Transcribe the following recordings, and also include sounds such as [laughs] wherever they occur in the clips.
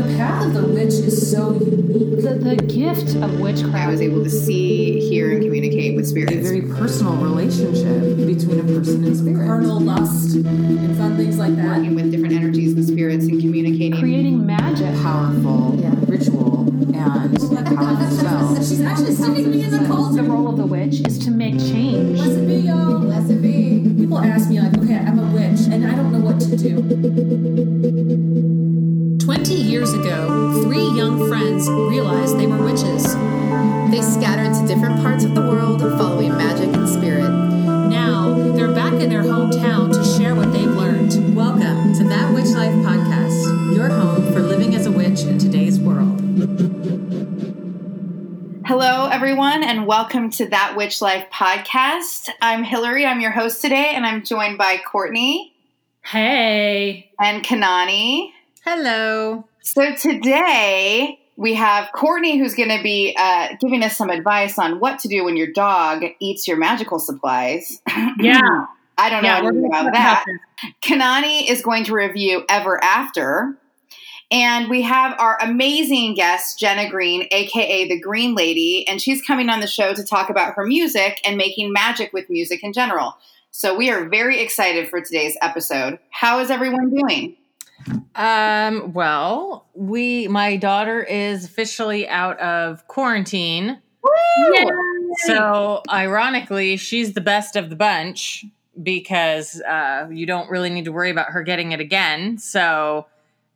The path of the witch is so unique. The, the gift of witchcraft. I was able to see, hear, and communicate with spirits. a very personal relationship between a person and spirit. Carnal lust and fun things like that. Working with different energies and spirits and communicating. creating magic. Powerful Yeah. ritual and powerful spell. She's actually sticking me in the cold. The role of the witch is to make change. Years ago, three young friends realized they were witches. They scattered to different parts of the world following magic and spirit. Now, they're back in their hometown to share what they've learned. Welcome to That Witch Life podcast, your home for living as a witch in today's world. Hello, everyone, and welcome to That Witch Life podcast. I'm Hillary. I'm your host today, and I'm joined by Courtney Hey. and Kanani. Hello. So today we have Courtney, who's going to be uh, giving us some advice on what to do when your dog eats your magical supplies. [clears throat] Yeah. I don't know Yeah, we're anything about that. Kanani is going to review Ever After. And we have our amazing guest, Jenna Greene, aka the Green Lady, and she's coming on the show to talk about her music and making magic with music in general. So we are very excited for today's episode. How is everyone doing? Um, well, we my daughter is officially out of quarantine. So, ironically, she's the best of the bunch because uh, you don't really need to worry about her getting it again. So,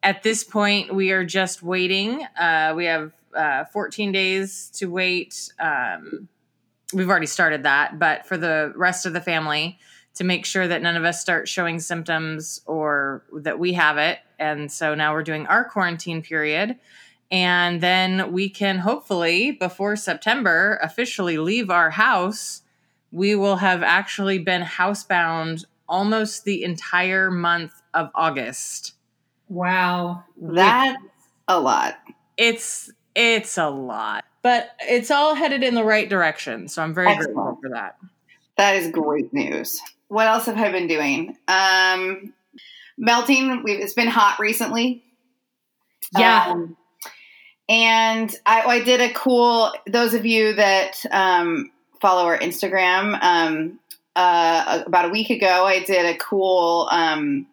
at this point, we are just waiting. Uh, we have uh, 14 days to wait. Um, we've already started that, but for the rest of the family, to make sure that none of us start showing symptoms or that we have it. And so now we're doing our quarantine period. And then we can hopefully, before September, officially leave our house. We will have actually been housebound almost the entire month of August. Wow. That's a lot. It's it's a lot, but it's all headed in the right direction. So I'm very Excellent. grateful for that. That is great news. What else have I been doing? Um, melting. We've, it's been hot recently. Yeah. Um, and I, I did a cool. Those of you that um, follow our Instagram, um, uh, about a week ago, I did a cool um,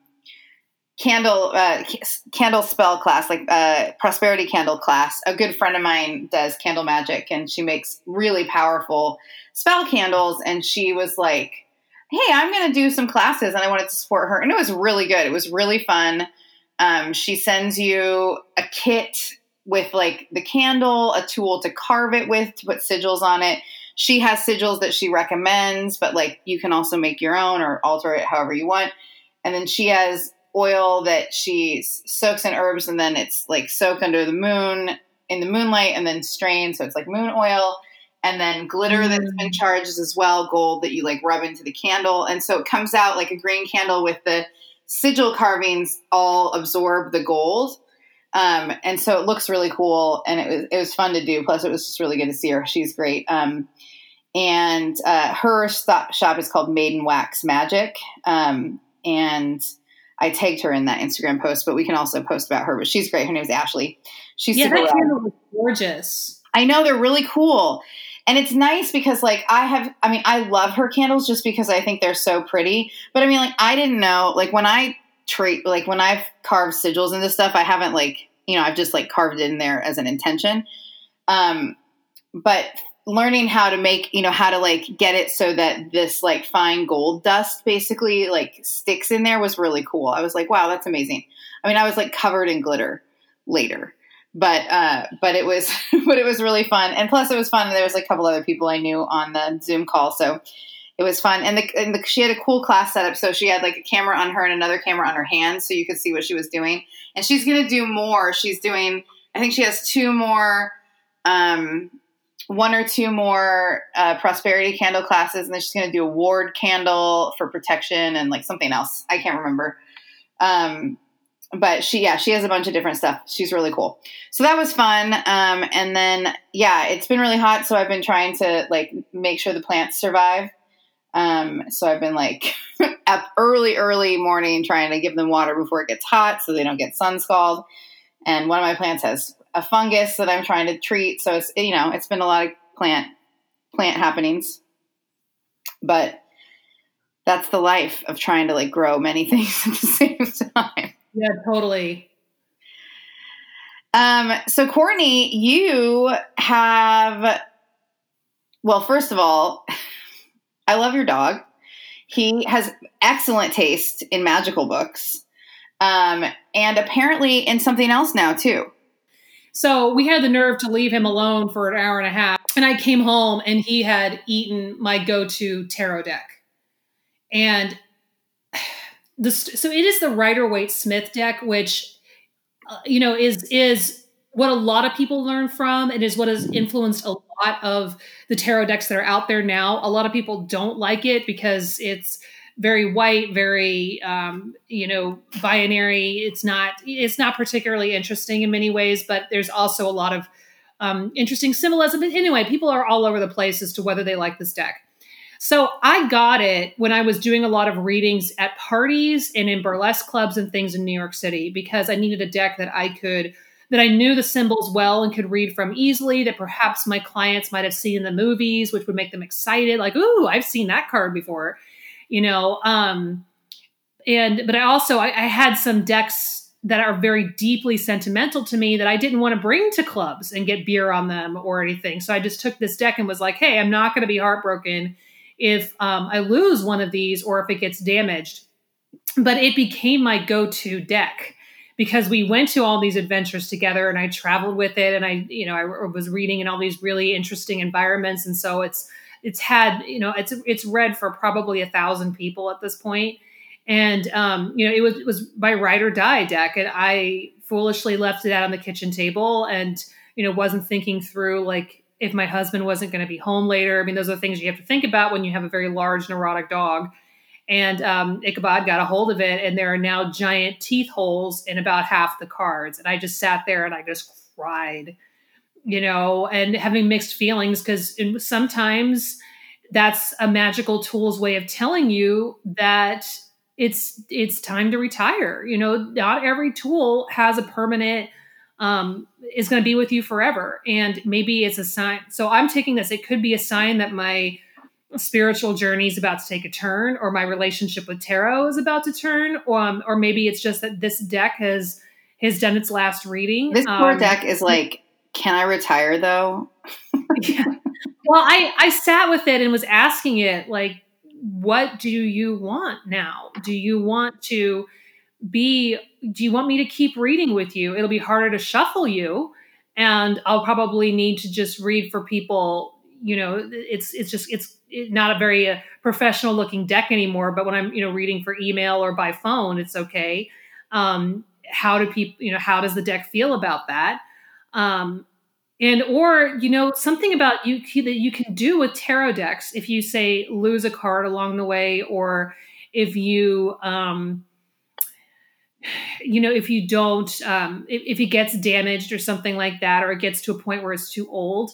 candle uh, candle spell class, like uh, prosperity candle class. A good friend of mine does candle magic, and she makes really powerful spell candles. And she was like, "Hey, I'm going to do some classes," and I wanted to support her, and it was really good. It was really fun. Um, she sends you a kit with like the candle, a tool to carve it with, to put sigils on it. She has sigils that she recommends, but like you can also make your own or alter it however you want. And then she has oil that she soaks in herbs and then it's like soaked under the moon in the moonlight and then strained. So it's like moon oil. And then glitter that's been charged as well, gold that you like rub into the candle. And so it comes out like a green candle with the sigil carvings all absorb the gold. Um, and so it looks really cool and it was, it was fun to do. Plus it was just really good to see her. She's great. Um, and uh, her sto- shop is called Maiden Wax Magic. Um, and I tagged her in that Instagram post, but we can also post about her. But she's great. Her name's Ashley. She's Yeah, super that candle was gorgeous. I know they're really cool. And it's nice because like I have I mean I love her candles just because I think they're so pretty. But I mean like I didn't know like when I treat like when I've carved sigils and this stuff I haven't like you know I've just like carved it in there as an intention. Um but learning how to make you know how to like get it so that this like fine gold dust basically like sticks in there was really cool. I was like wow that's amazing. I mean I was like covered in glitter later but uh but it was [laughs] but it was really fun. And plus it was fun there was like a couple other people i knew on the zoom call so it was fun. And, the, and the, she had a cool class setup so she had like a camera on her and another camera on her hand so you could see what she was doing. And she's to do more. She's doing i think she has two more um one or two more uh, prosperity candle classes and then she's going to do a ward candle for protection and like something else. I can't remember. Um but she yeah she has a bunch of different stuff. She's really cool. So that was fun. Um, and then yeah it's been really hot. So i've been trying to like make sure the plants survive. Um, so i've been like [laughs] up early early morning trying to give them water before it gets hot so they don't get sun scald. And one of my plants has a fungus that I'm trying to treat. So it's you know it's been a lot of plant plant happenings, but that's the life of trying to like grow many [laughs] things at the same time. Yeah, totally. Um, so Courtney, you have well, first of all, I love your dog. He has excellent taste in magical books. Um, and apparently in something else now too. So we had the nerve to leave him alone for an hour and a half. And I came home and he had eaten my go to tarot deck. And the, so it is the Rider Waite Smith deck, which, uh, you know, is, is what a lot of people learn from. and is what has influenced a lot of the tarot decks that are out there now. A lot of people don't like it because it's, very white, very um, you know binary. It's not it's not particularly interesting in many ways, but there's also a lot of um, interesting symbolism. But anyway, people are all over the place as to whether they like this deck. So I got it when I was doing a lot of readings at parties and in burlesque clubs and things in New York City because I needed a deck that I could that I knew the symbols well and could read from easily that perhaps my clients might have seen in the movies, which would make them excited, like, ooh, I've seen that card before you know um and but i also I, I, had some decks that are very deeply sentimental to me that i didn't want to bring to clubs and get beer on them or anything. So i just took this deck and was like hey i'm not going to be heartbroken if um, i lose one of these or if it gets damaged. But it became my go-to deck because we went to all these adventures together and i traveled with it and i you know i was reading in all these really interesting environments. And so it's it's had you know it's it's read for probably a thousand people at this point. And um, you know it was it was my ride or die deck and i foolishly left it out on the kitchen table and you know wasn't thinking through like if my husband wasn't going to be home later. I mean those are things you have to think about when you have a very large neurotic dog. And um, ichabod got a hold of it and there are now giant teeth holes in about half the cards. And i just sat there and i just cried you know, and having mixed feelings because sometimes that's a magical tool's way of telling you that it's it's time to retire. You know, not every tool has a permanent um, is going to be with you forever, and maybe it's a sign. So I'm taking this. It could be a sign that my spiritual journey is about to take a turn, or my relationship with tarot is about to turn, um, or maybe it's just that this deck has has done its last reading. This poor um, deck is like can I retire though? [laughs] yeah. Well, I I sat with it and was asking it like what do you want now? Do you want to be do you want me to keep reading with you? It'll be harder to shuffle you and I'll probably need to just read for people, you know, it's it's just it's not a very uh, professional looking deck anymore, but when I'm, you know, reading for email or by phone, it's okay. Um how do people, you know, how does the deck feel about that? Um, and or you know something about you that you can do with tarot decks if you say lose a card along the way or if you um, you know if you don't um, if, if, it gets damaged or something like that or it gets to a point where it's too old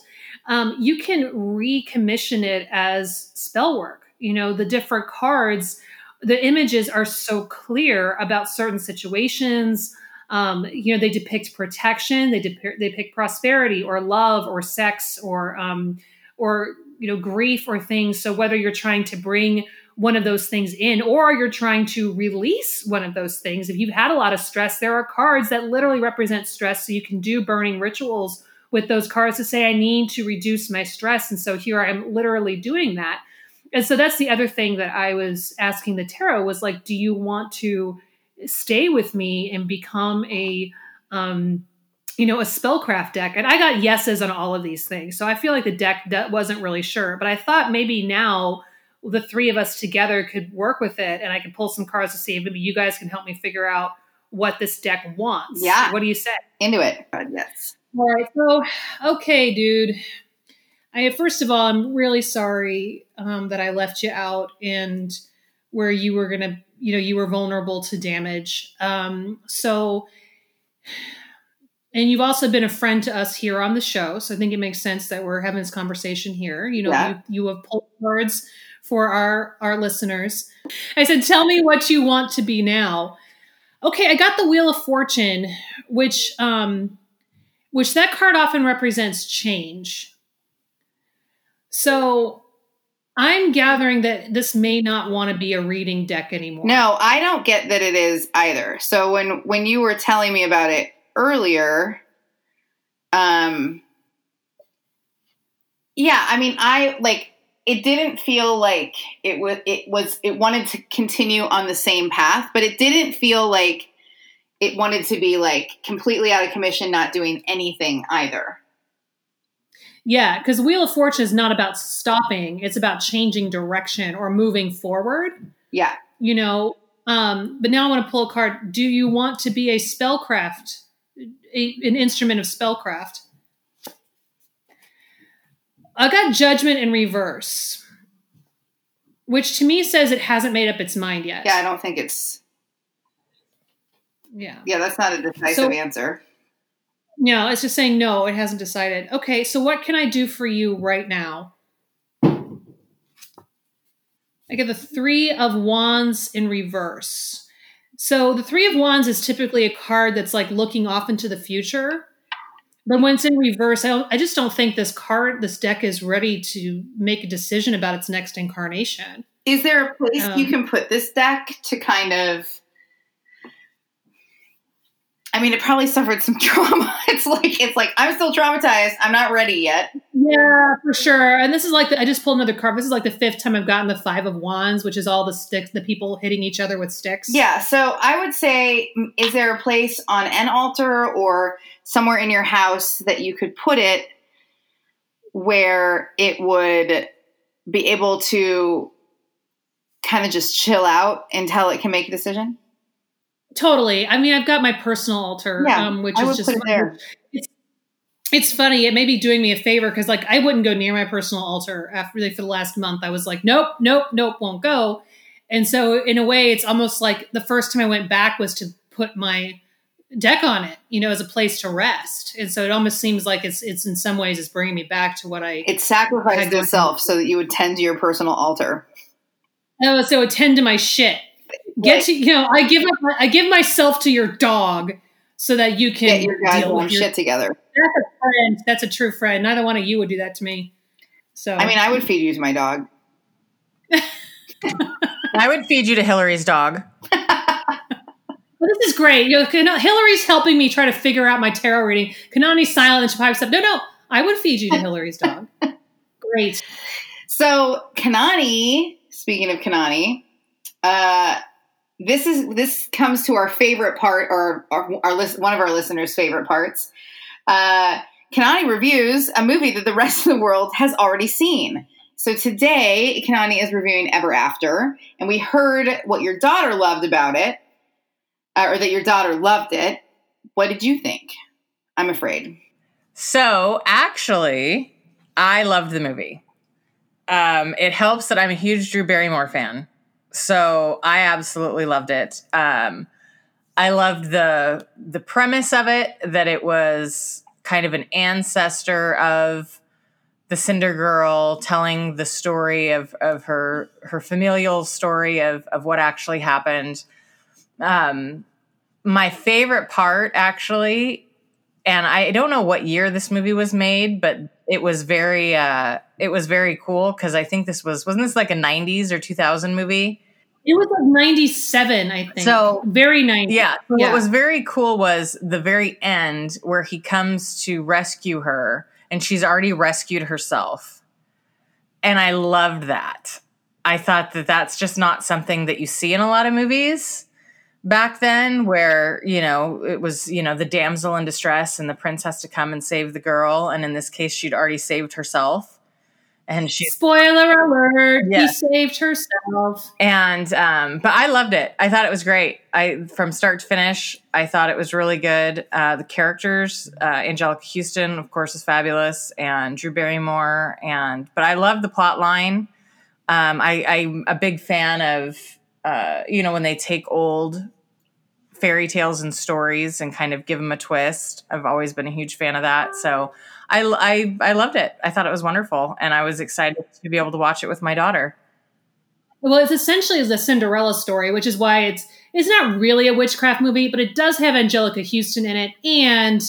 um, you can recommission it as spell work you know the different cards the images are so clear about certain situations um, you know, they depict protection, they depict they depict prosperity or love or sex or um, or you know grief or things. So whether you're trying to bring one of those things in or you're trying to release one of those things, if you've had a lot of stress, there are cards that literally represent stress. So you can do burning rituals with those cards to say, I need to reduce my stress. And so here I'm literally doing that. And so that's the other thing that I was asking the tarot was like, do you want to stay with me and become a um, you know a spellcraft deck and i got yeses on all of these things so i feel like the deck that wasn't really sure but i thought maybe now the three of us together could work with it and i could pull some cards to see if maybe you guys can help me figure out what this deck wants. Yeah. What do you say? Into it. Yes. All right so okay dude. I first of all i'm really sorry um, that i left you out and where you were gonna you know you were vulnerable to damage. Um, so and you've also been a friend to us here on the show so i think it makes sense that we're having this conversation here. You know yeah. you, you have pulled words for our our listeners i said tell me what you want to be now Okay, I got the Wheel of Fortune, which um, which that card often represents change. So I'm gathering that this may not want to be a reading deck anymore. No, I don't get that it is either. So when when you were telling me about it earlier, um yeah, I mean I like it didn't feel like it was it was it wanted to continue on the same path, but it didn't feel like it wanted to be like completely out of commission, not doing anything either. Yeah, because Wheel of Fortune is not about stopping; it's about changing direction or moving forward. Yeah. You know, um, but now I want to pull a card. Do you want to be a spellcraft, a, an instrument of spellcraft? I got Judgment in reverse, which to me says it hasn't made up its mind yet. Yeah, I don't think it's Yeah. yeah, that's not a decisive So- answer. No, it's just saying no, it hasn't decided. Okay, so what can I do for you right now? I get the Three of Wands in reverse. So the Three of Wands is typically a card that's like looking off into the future. But when it's in reverse, I, I just don't think this card, this deck is ready to make a decision about its next incarnation. Is there a place Um, you can put this deck to kind of I mean, it probably suffered some [laughs] trauma. It's like it's like I'm still traumatized. I'm not ready yet. Yeah, for sure. And this is like the, I just pulled another card. This is like the fifth time I've gotten the Five of Wands, which is all the sticks, the people hitting each other with sticks. Yeah, so I would say mm, is there a place on an altar or somewhere in your house that you could put it where it would be able to kind of just chill out until it can make a decision? Totally. I mean, I've got my personal altar, Yeah, um, which is just it there. It's funny. It may be doing me a favor because, like, I wouldn't go near my personal altar after like, for the last month. I was like, nope, nope, nope, won't go. And so, in a way, it's almost like the first time I went back was to put my deck on it, you know, as a place to rest. And so, it almost seems like it's it's in some ways it's bringing me back to what I It sacrificed itself so that you would tend to your personal altar. Oh, so attend to my shit. Get to you know, I give up, I give myself to your dog so that you can Get your deal goddamn with your. shit together. That's a friend. That's a true friend. Neither one of you would do that to me. So I mean, I would feed you to my dog. I would feed you to Hillary's dog. [laughs] Well, this is great. You know, Hillary's helping me try to figure out my tarot reading. Kanani's silent and she pipes up. No, no, I would feed you to Hillary's dog. [laughs] Great. So Kanani, speaking of Kanani, uh, this is this comes to our favorite part, or our, our list, one of our listeners' favorite parts. Uh, Kanani reviews a movie that the [laughs] rest of the world has already seen. So today, Kanani is reviewing Ever After, and we heard what your daughter loved about it, uh, or that your daughter loved it. What did you think? I'm afraid. So actually, I loved the movie. Um, it helps that I'm a huge Drew Barrymore fan, so I absolutely loved it. Um, I loved the the premise of it that it was kind of an ancestor of the Cinder Girl telling the story of of her her familial story of of what actually happened. Um, my favorite part actually and I don't know what year this movie was made, but it was very uh it was very cool because I think this was wasn't this like a 90s or 2000 movie? It was like 97, I think. So- very 90. Yeah. Yeah. What was very cool was the very end where he comes to rescue her and she's already rescued herself. And I loved that. I thought that that's just not something that you see in a lot of movies back then where, you know, it was, you know, the damsel in distress and the prince has to come and save the girl and in this case she'd already saved herself. And she Spoiler alert. He saved herself. and um, but I loved it. I thought it was great. I from start to finish, I thought it was really good. Uh, the characters, uh, Anjelica Huston, of course, is fabulous, and Drew Barrymore, and but I love the plot line. Um, I, I'm a big fan of uh, you know when they take old fairy tales and stories and kind of give them a twist. I've always been a huge fan of that. So I, I, I loved it. I thought it was wonderful. And I was excited to be able to watch it with my daughter. well, it's essentially is a Cinderella story, which is why it's it's not really a witchcraft movie, but it does have Anjelica Huston in it, and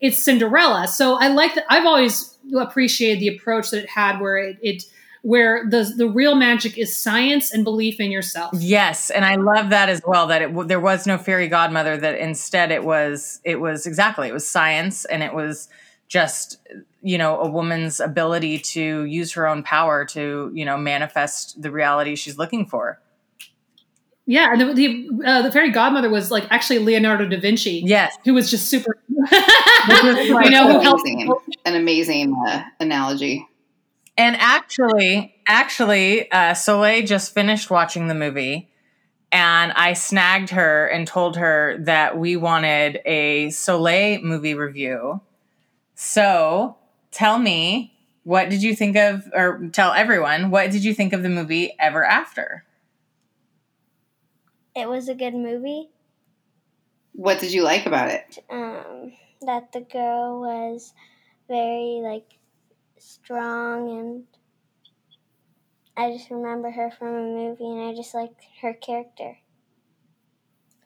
it's Cinderella. So I like that. I've always appreciated the approach that it had, where it, it where the the real magic is science and belief in yourself. Yes, and I love that as well. That it, there was no fairy godmother. That instead it was it was exactly it was science, and it was just you know a woman's ability to use her own power to you know manifest the reality she's looking for. Yeah, and the the, uh, the fairy godmother was like actually Leonardo da Vinci. Yes, who was just super. [laughs] you you know, who helped an amazing uh, analogy. And actually, actually, uh, Soleil just finished watching the movie, and I snagged her and told her that we wanted a Soleil movie review. So, tell me, what did you think of, or tell everyone, what did you think of the movie Ever After? It was a good movie. What did you like about it? Um, that the girl was very like strong and I just remember her from a movie and I just liked her character.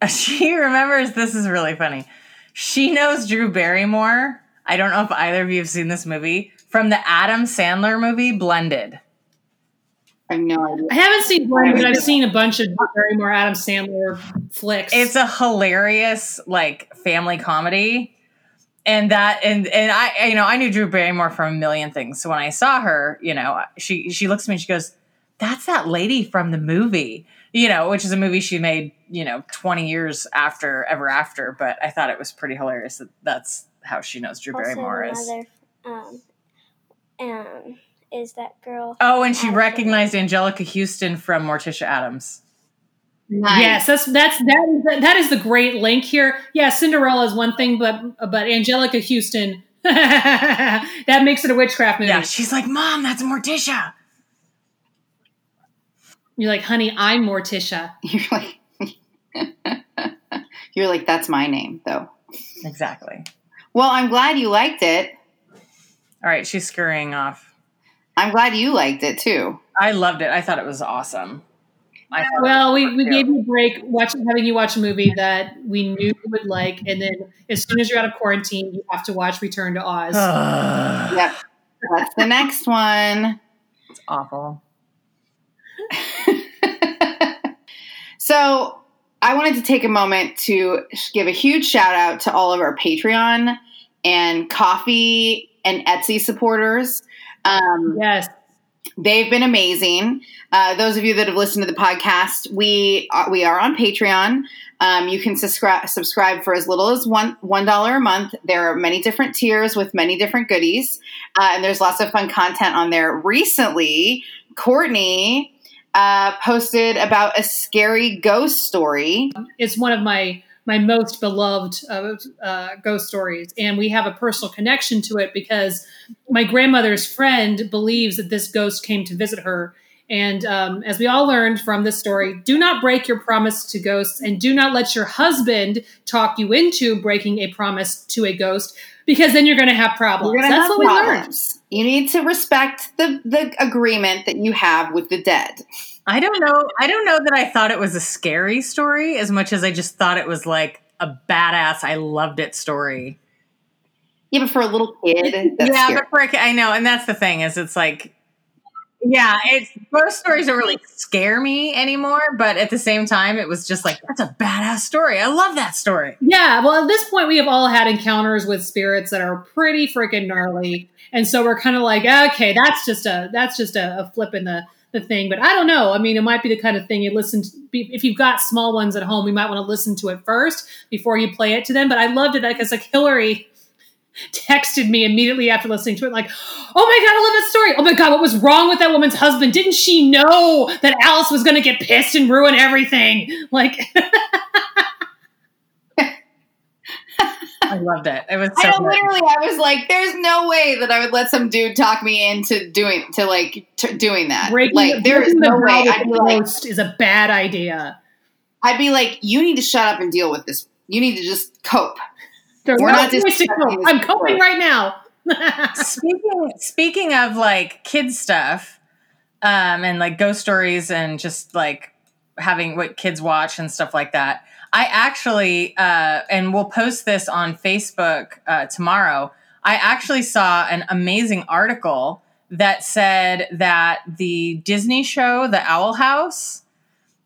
[laughs] She remembers this is really funny. She knows Drew Barrymore. I don't know if either of you have seen this movie from the Adam Sandler movie Blended. I have no idea. I haven't seen Blended, but I've seen a bunch of [laughs] Barrymore Adam Sandler flicks. It's a hilarious like family comedy. And that and and I you know I knew Drew Barrymore from a million things. So when I saw her, you know, she she looks at me and she goes, "That's that lady from the movie." You know, which is a movie she made, you know, 20 years after Ever After, but I thought it was pretty hilarious that that's how she knows Drew Barrymore is. um, um, is that girl. Oh, and she Adam recognized Anjelica Huston from Morticia Addams. Nice. Yes, that's that's that is, that is the great link here. Yeah, Cinderella is one thing, but but Anjelica Huston [laughs] that makes it a witchcraft movie. Yeah, she's like, "Mom, that's Morticia." You're like, honey, I'm Morticia. [laughs] You're like, [laughs] you're like, that's my name, though. Exactly. Well, I'm glad you liked it. All right, she's scurrying off. I'm glad you liked it too. I loved it. I thought it was awesome. I Well, was we, we gave you a break watching having you watch a movie that we knew you would like, and then as soon as you're out of quarantine, you have to watch Return to Oz. [sighs] Yep. That's the next one. it's awful. [laughs] so I wanted to take a moment to give a huge shout out to all of our Patreon and Ko-fi and Etsy supporters. Um, yes, they've been amazing. Uh, those of you that have listened to the podcast, we are, we are on Patreon. Um, you can subscribe subscribe for as little as one one dollar a month. There are many different tiers with many different goodies, uh, and there's lots of fun content on there. Recently, Courtney uh, posted about a scary ghost story. it's one of my my most beloved uh, uh, ghost stories, and we have a personal connection to it because my grandmother's friend believes that this ghost came to visit her. And um, as we all learned from this story, do not break your promise to ghosts, and do not let your husband talk you into breaking a promise to a ghost, because then you're going to have problems. That's what we learned. You need to respect the the agreement that you have with the dead. I don't know. I don't know that I thought it was a scary story as much as I just thought it was like a badass. I loved it story. Yeah, but for a little kid, that's yeah, scary. but for a, ki- I know, and that's the thing is, it's like, yeah, it's ghost stories don't really scare me anymore. But at the same time, it was just like that's a badass story. I love that story. Yeah, well, at this point, we have all had encounters with spirits that are pretty freaking gnarly, and so we're kind of like, okay, that's just a that's just a, a flip in the the thing. But I don't know. I mean, it might be the kind of thing you listen to. If you've got small ones at home, you might want to listen to it first before you play it to them. But I loved it because like Hillary [laughs] texted me immediately after listening to it, like, "Oh my god, I love that story! Oh my god, what was wrong with that woman's husband? Didn't she know that Alice was going to get pissed and ruin everything?" Like. [laughs] I loved it. It was so I know, literally, I was like, "There's no way that I would let some dude talk me into doing to like t- doing that. breaking, like, there is no the way. vow I'd be like, ghost is a bad idea. I'd be like, you need to shut up and deal with this. You need to just cope. There's We're no not place to cope. this I'm coping sport. right now. [laughs] speaking speaking of like kid stuff, um, and like ghost stories and just like having what kids watch and stuff like that. I actually, uh, and we'll post this on Facebook uh, tomorrow. I actually saw an amazing article that said that the Disney show, The Owl House,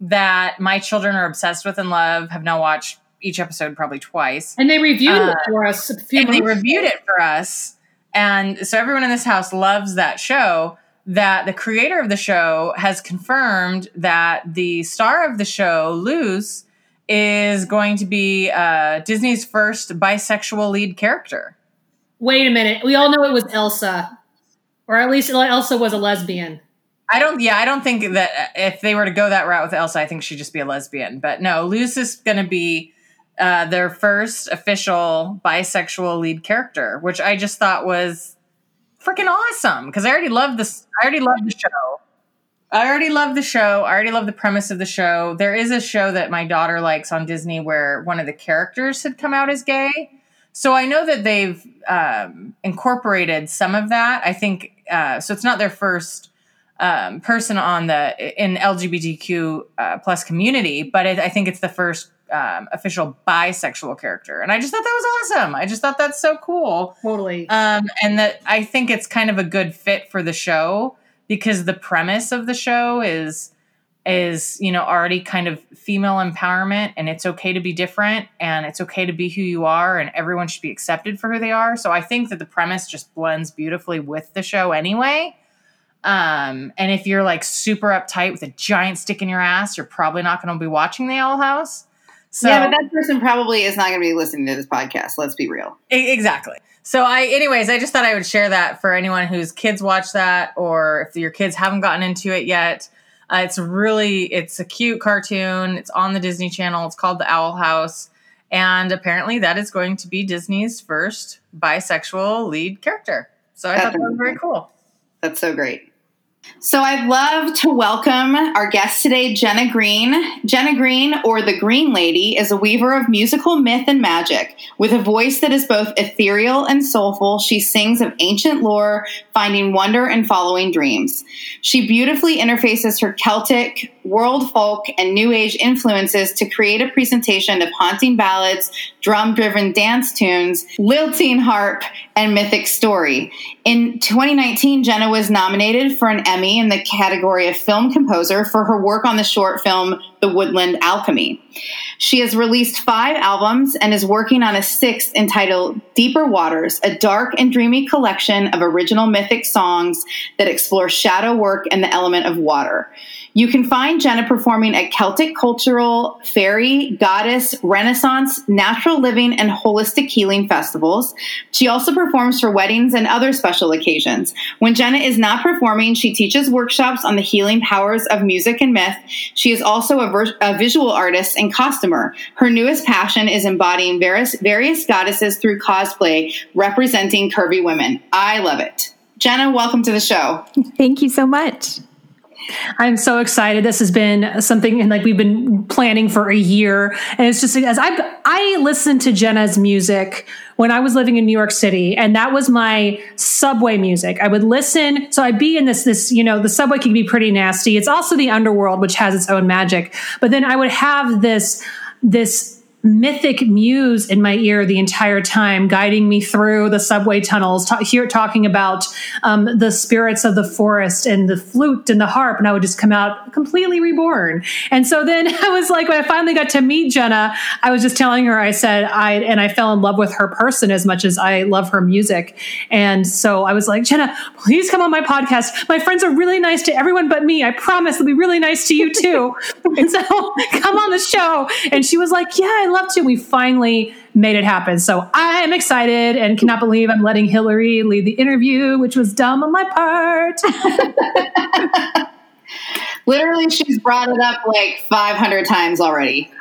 that my children are obsessed with and love, have now watched each episode probably twice. And they reviewed Uh, it for us. A few And they months reviewed ago. it for us. And so everyone in this house loves that show. That the creator of the show has confirmed that the star of the show, Luz, is going to be uh, Disney's first bisexual lead character. Wait a minute. We all know it was Elsa, or at least Elsa was a lesbian. I don't. Yeah, I don't think that uh, if they were to go that route with Elsa, I think she'd just be a lesbian. But no, Luz is going to be uh, their first official bisexual lead character, which I just thought was freaking awesome because I already love this. I already love the show. I already love the show. I already love the premise of the show. There is a show that my daughter likes on Disney where one of the characters had come out as gay. So I know that they've um, incorporated some of that. I think uh, so. It's not their first um, person on the in LGBTQ uh, plus community, but it, I think it's the first um, official bisexual character, and I just thought that was awesome. I just thought that's so cool, Totally. um, and that I think it's kind of a good fit for the show because the premise of the show is is you know already kind of female empowerment and it's okay to be different and it's okay to be who you are and everyone should be accepted for who they are. So i think that the premise just blends beautifully with the show anyway. Um and if you're like super uptight with a giant stick in your ass you're probably not going to be watching the owl house so yeah, but that person probably is not going to be listening to this podcast. Let's be real. Exactly. So I anyways, I just thought I would share that for anyone whose kids watch that or if your kids haven't gotten into it yet. Uh, it's really it's a cute cartoon. It's on the Disney Channel. It's called The Owl House. And apparently that is going to be Disney's first bisexual lead character. So I thought that was very cool. That's so great. So I'd love to welcome our guest today, Jenna Greene. Jenna Greene, or the Green Lady, is a weaver of musical myth and magic. With a voice that is both ethereal and soulful, she sings of ancient lore, finding wonder and following dreams. She beautifully interfaces her Celtic, world folk, and New Age influences to create a presentation of haunting ballads, drum driven dance tunes, lilting harp, and mythic story. In 2019, Jenna was nominated for an Emmy in the category of film composer for her work on the short film The Woodland Alchemy. She has released five albums and is working on a sixth entitled Deeper Waters, a dark and dreamy collection of original mythic songs that explore shadow work and the element of water. You can find Jenna performing at Celtic cultural, fairy, goddess, renaissance, natural living, and holistic healing festivals. She also performs for weddings and other special occasions. When Jenna is not performing, she teaches workshops on the healing powers of music and myth. She is also a, ver- a visual artist and costumer. Her newest passion is embodying various, various goddesses through cosplay, representing curvy women. I love it. Jenna, welcome to the show. Thank you so much. I'm so excited. This has been something and like we've been planning for a year. And it's just as I I listened to Jenna's music when I was living in New York City, and that was my subway music. I would listen. So I'd be in this, this, you know, the subway can be pretty nasty. It's also the underworld, which has its own magic. But then I would have this, this mythic muse in my ear the entire time, guiding me through the subway tunnels, ta- here talking about um, the spirits of the forest and the flute and the harp. And I would just come out completely reborn. And so then [laughs] I was like, when I finally got to meet Jenna, I was just telling her, I said, I, and I fell in love with her person as much as I love her music. And so I was like, Jenna, please come on my podcast. My friends are really nice to everyone but me. I promise they'll be really nice to you too. [laughs] and so [laughs] come on the show. And she was like, yeah, I love to. We finally made it happen. So I am excited and cannot believe I'm letting Hillary lead the interview, which was dumb on my part. [laughs] Literally, she's brought it up like 500 times already. [laughs]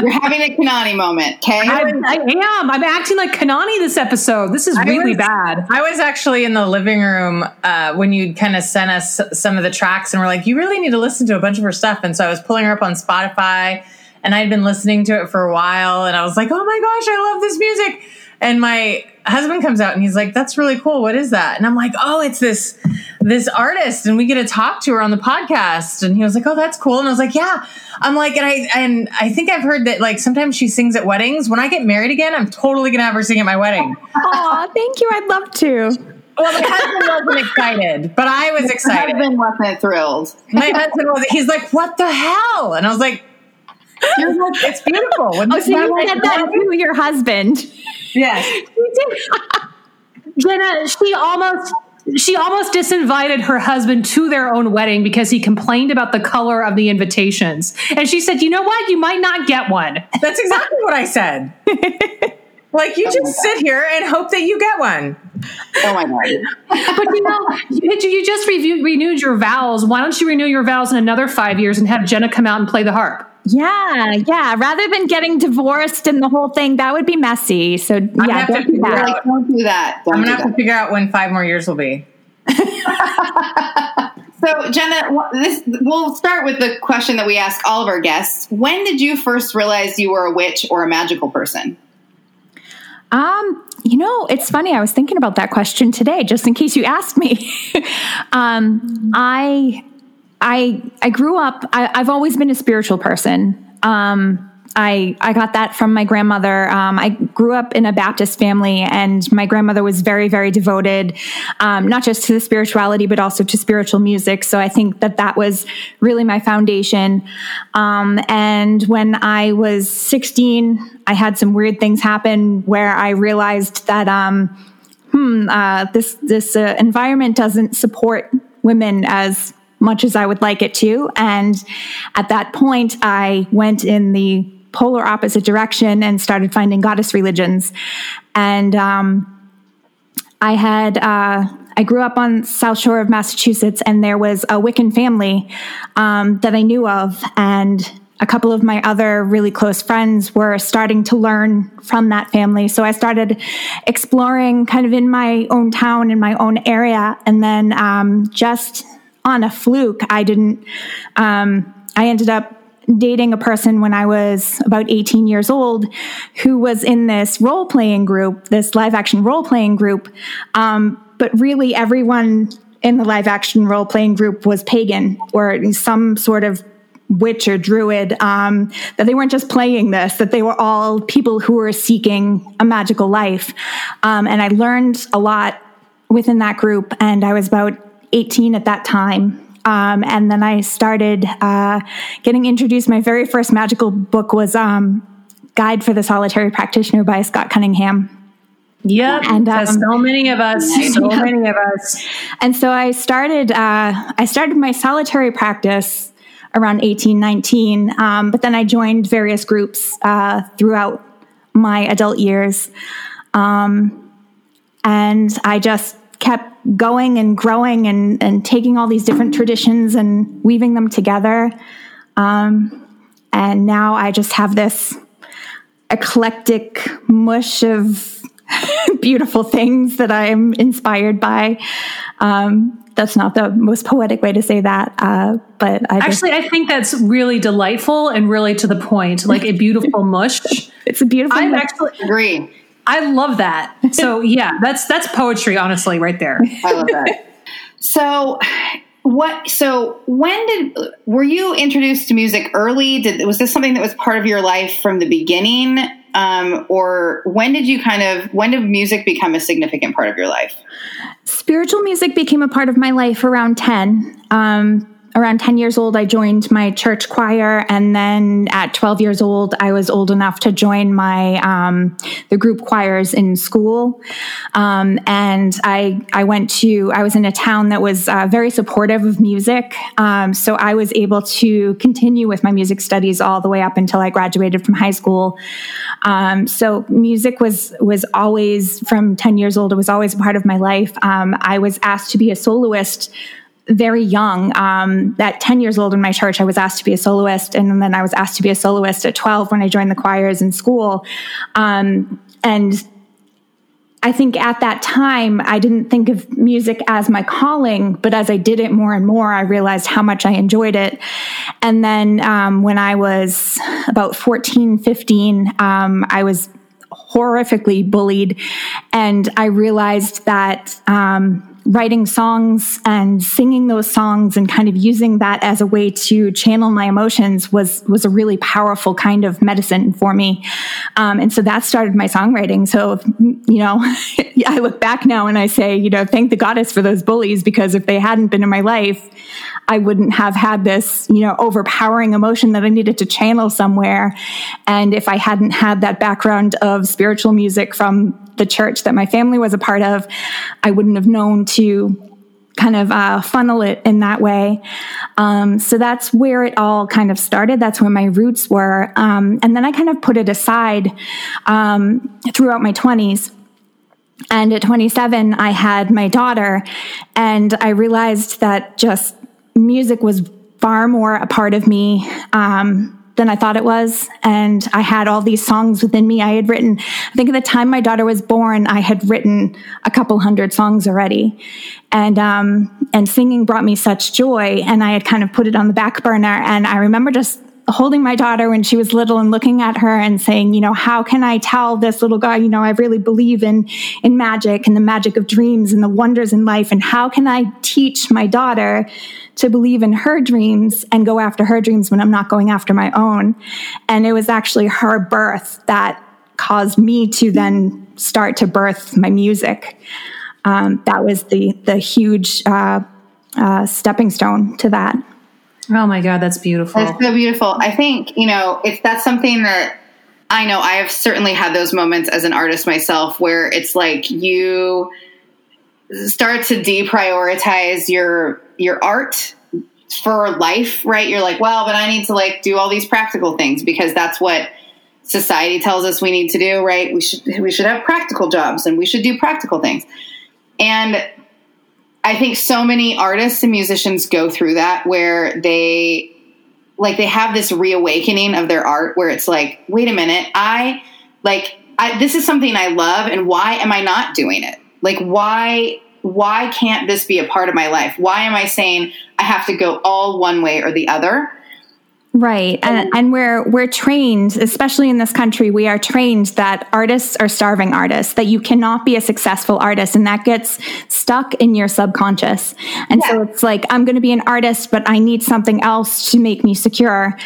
You're having a Kanani moment, okay? I, I am. I'm acting like Kanani this episode. This is I really was- bad. I was actually in the living room uh, when you kind of sent us some of the tracks, and we're like, "You really need to listen to a bunch of her stuff." And so I was pulling her up on Spotify, and I'd been listening to it for a while, and I was like, "Oh my gosh, I love this music!" And my husband comes out and he's like, "That's really cool. What is that?" And I'm like, "Oh, it's this this artist, and we get to talk to her on the podcast." And he was like, "Oh, that's cool." And I was like, "Yeah." I'm like, and I and I think I've heard that like sometimes she sings at weddings. When I get married again, I'm totally gonna have her sing at my wedding. Aw, thank you. I'd love to. Well, my husband wasn't excited, but I was excited. My excited. husband wasn't thrilled. My husband was. He's like, "What the hell?" And I was like, "It's beautiful." Wouldn't Oh, so you like- said that to your husband. Yes. [laughs] Jenna, she almost she almost disinvited her husband to their own wedding because he complained about the color of the invitations. And she said, "You know what? You might not get one." [laughs] That's exactly what I said. like you just oh sit here and hope that you get one. Oh my god. But you know, you, you just review, renewed your vows. Why don't you renew your vows in another five years and have Jenna come out and play the harp? Yeah, yeah. Rather than getting divorced and the whole thing, that would be messy. So gonna yeah, don't do that. Like, don't do that. Don't I'm gonna have that. to figure out when five more years will be. [laughs] So, Jenna, this we'll start with the question that we ask all of our guests. When did you first realize you were a witch or a magical person? Um, you know, it's funny. I was thinking about that question today, just in case you asked me. [laughs] um, I, I, I grew up. I, I've always been a spiritual person. Um, I, I got that from my grandmother. Um, I grew up in a Baptist family, and my grandmother was very, very devoted, um, not just to the spirituality, but also to spiritual music. So I think that that was really my foundation. Um, and when I was 16, I had some weird things happen where I realized that, um, hmm, uh, this this uh, environment doesn't support women as much as I would like it to. And at that point, I went in the polar opposite direction and started finding goddess religions. And um, I had uh, I grew up on South Shore of Massachusetts, and there was a Wiccan family um, that I knew of, and a couple of my other really close friends were starting to learn from that family. So I started exploring kind of in my own town, in my own area, and then um, just on a fluke, I didn't. Um, I ended up dating a person when I was about 18 years old who was in this role playing group, this live action role playing group. Um, but really, everyone in the live action role playing group was pagan or some sort of witch or druid, um, that they weren't just playing this, that they were all people who were seeking a magical life. Um, and I learned a lot within that group, and I was about 18 at that time. Um, and then I started uh, getting introduced. My very first magical book was um, Guide for the Solitary Practitioner by Scott Cunningham. Yep, And, um, so many of us, [laughs] so many of us. And so I started. Uh, I started my solitary practice around eighteen nineteen, um, but then I joined various groups uh, throughout my adult years, um, and I just kept going and growing and, and taking all these different traditions and weaving them together. Um, and now I just have this eclectic mush of [laughs] beautiful things that I am inspired by. Um, that's not the most poetic way to say that, uh, but I just, Actually, I think that's really delightful and really to the point, like a beautiful mush. [laughs] it's a beautiful. I'm mush. actually, Agree. I love that. So [laughs] yeah, that's that's poetry, honestly, right there. I love that. so, what? So, when did were you introduced to music early? Did was this something that was part of your life from the beginning, um, or when did you kind of when did music become a significant part of your life? spiritual music became a part of my life around 10 um, around 10 years old i joined my church choir and then at 12 years old i was old enough to join my um, the group choirs in school. Um, and i i went to i was in a town that was uh, very supportive of music. Um, so i was able to continue with my music studies all the way up until i graduated from high school. Um, so music was was always from 10 years old it was always a part of my life. Um, i was asked to be a soloist very young um, at 10 years old in my church i was asked to be a soloist and then i was asked to be a soloist at 12 when i joined the choirs in school um, and I think at that time, I didn't think of music as my calling, but as I did it more and more, I realized how much I enjoyed it. And then um, when I was about 14, 15, um, I was horrifically bullied. And I realized that um, writing songs and singing those songs and kind of using that as a way to channel my emotions was was a really powerful kind of medicine for me. Um, and so that started my songwriting. So you know, [laughs] I look back now and I say, you know, thank the goddess for those bullies because if they hadn't been in my life, I wouldn't have had this, you know, overpowering emotion that I needed to channel somewhere. And if I hadn't had that background of spiritual music from the church that my family was a part of, I wouldn't have known to kind of uh, funnel it in that way. Um, so that's where it all kind of started. That's where my roots were. Um, and then I kind of put it aside um, throughout my 20s. And at 27, I had my daughter, and I realized that just music was far more a part of me um, than I thought it was. And I had all these songs within me. I had written, I think at the time my daughter was born, I had written a couple hundred songs already. And, um, and singing brought me such joy. And I had kind of put it on the back burner. And I remember just holding my daughter when she was little and looking at her and saying, you know, how can I tell this little guy, you know, I really believe in in magic and the magic of dreams and the wonders in life and how can I teach my daughter to believe in her dreams and go after her dreams when I'm not going after my own. And it was actually her birth that caused me to then start to birth my music. Um, that was the the huge uh, uh, stepping stone to that. Oh my God, that's beautiful. That's so beautiful. I think, you know, if that's something that I know I have certainly had those moments as an artist myself where it's like you start to deprioritize your your art for life, right? You're like, well, but I need to like do all these practical things because that's what society tells us we need to do, right? We should we should have practical jobs and we should do practical things. And I think so many artists and musicians go through that where they like they have this reawakening of their art where it's like, wait a minute, I like I, this is something I love and why am I not doing it? Like why why can't this be a part of my life? Why am I saying I have to go all one way or the other? Right. And, and we're we're trained, especially in this country, we are trained that artists are starving artists, that you cannot be a successful artist and that gets stuck in your subconscious. And yeah. so it's like I'm going to be an artist but I need something else to make me secure.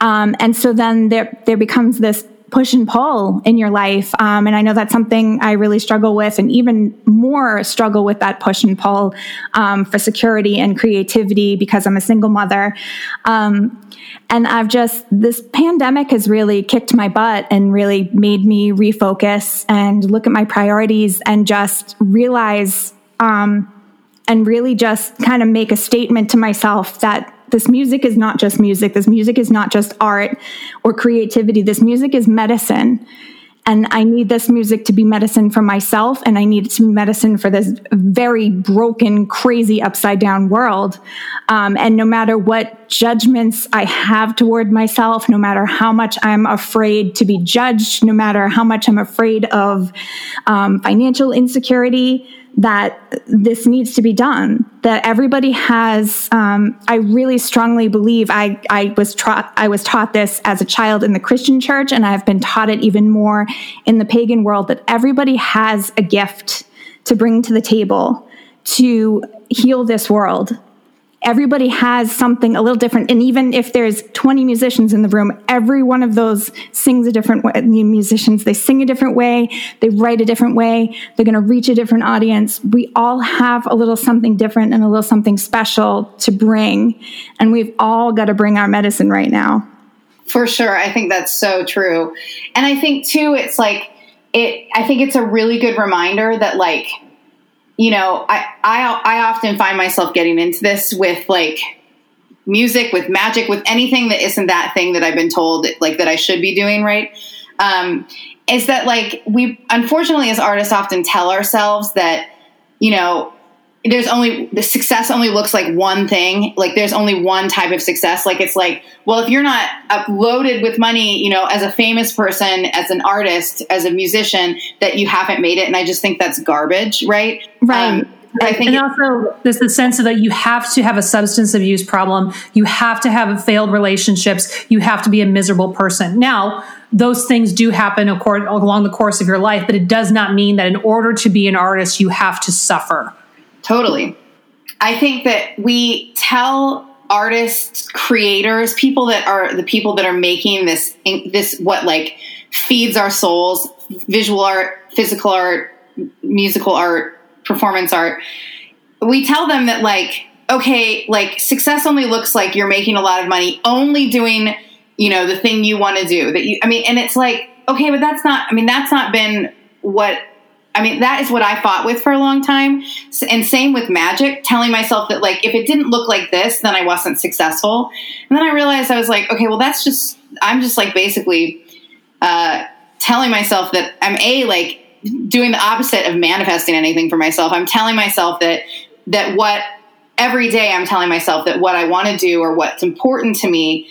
Um, and so then there there becomes this push and pull in your life. Um, and I know that's something I really struggle with, and even more struggle with that push and pull um, for security and creativity because I'm a single mother. Um, and I've just, this pandemic has really kicked my butt and really made me refocus and look at my priorities and just realize um, and really just kind of make a statement to myself that this music is not just music. This music is not just art or creativity. This music is medicine. And I need this music to be medicine for myself, and I need it to be medicine for this very broken, crazy, upside down world. Um, and no matter what judgments I have toward myself, no matter how much I'm afraid to be judged, no matter how much I'm afraid of um, financial insecurity, that this needs to be done that everybody has um, i really strongly believe i, I was taught i was taught this as a child in the christian church and i've been taught it even more in the pagan world that everybody has a gift to bring to the table to heal this world everybody has something a little different. And even if there's 20 musicians in the room, every one of those sings a different way. Musicians, they sing a different way, they write a different way, they're going to reach a different audience. We all have a little something different and a little something special to bring. And we've all got to bring our medicine right now. For sure. I think that's so true. And I think too, it's like, it, I think it's a really good reminder that like, you know, I, I, I often find myself getting into this with like music, with magic, with anything that isn't that thing that I've been told like that I should be doing, right? Um, is that like we unfortunately as artists often tell ourselves that, you know, there's only the success only looks like one thing. Like there's only one type of success. Like it's like well if you're not uploaded with money you know as a famous person as an artist as a musician that you haven't made it. And i just think that's garbage right? Right. Um, I think and also there's the sense of that you have to have a substance abuse problem. You have to have failed relationships. You have to be a miserable person. Now those things do happen along the course of your life but it does not mean that in order to be an artist you have to suffer Totally. I think that we tell artists, creators, people that are the people that are making this this what like feeds our souls, visual art, physical art, musical art, performance art. We tell them that like okay, like success only looks like you're making a lot of money only doing, you know, the thing you want to do. That you I mean, and it's like okay, but that's not I mean, that's not been what I mean, that is what I fought with for a long time. And same with magic, telling myself that, like, if it didn't look like this, then I wasn't successful. And then I realized I was like, okay, well, that's just, I'm just like basically uh, telling myself that I'm A, like, doing the opposite of manifesting anything for myself. I'm telling myself that, that what every day I'm telling myself that what I want to do or what's important to me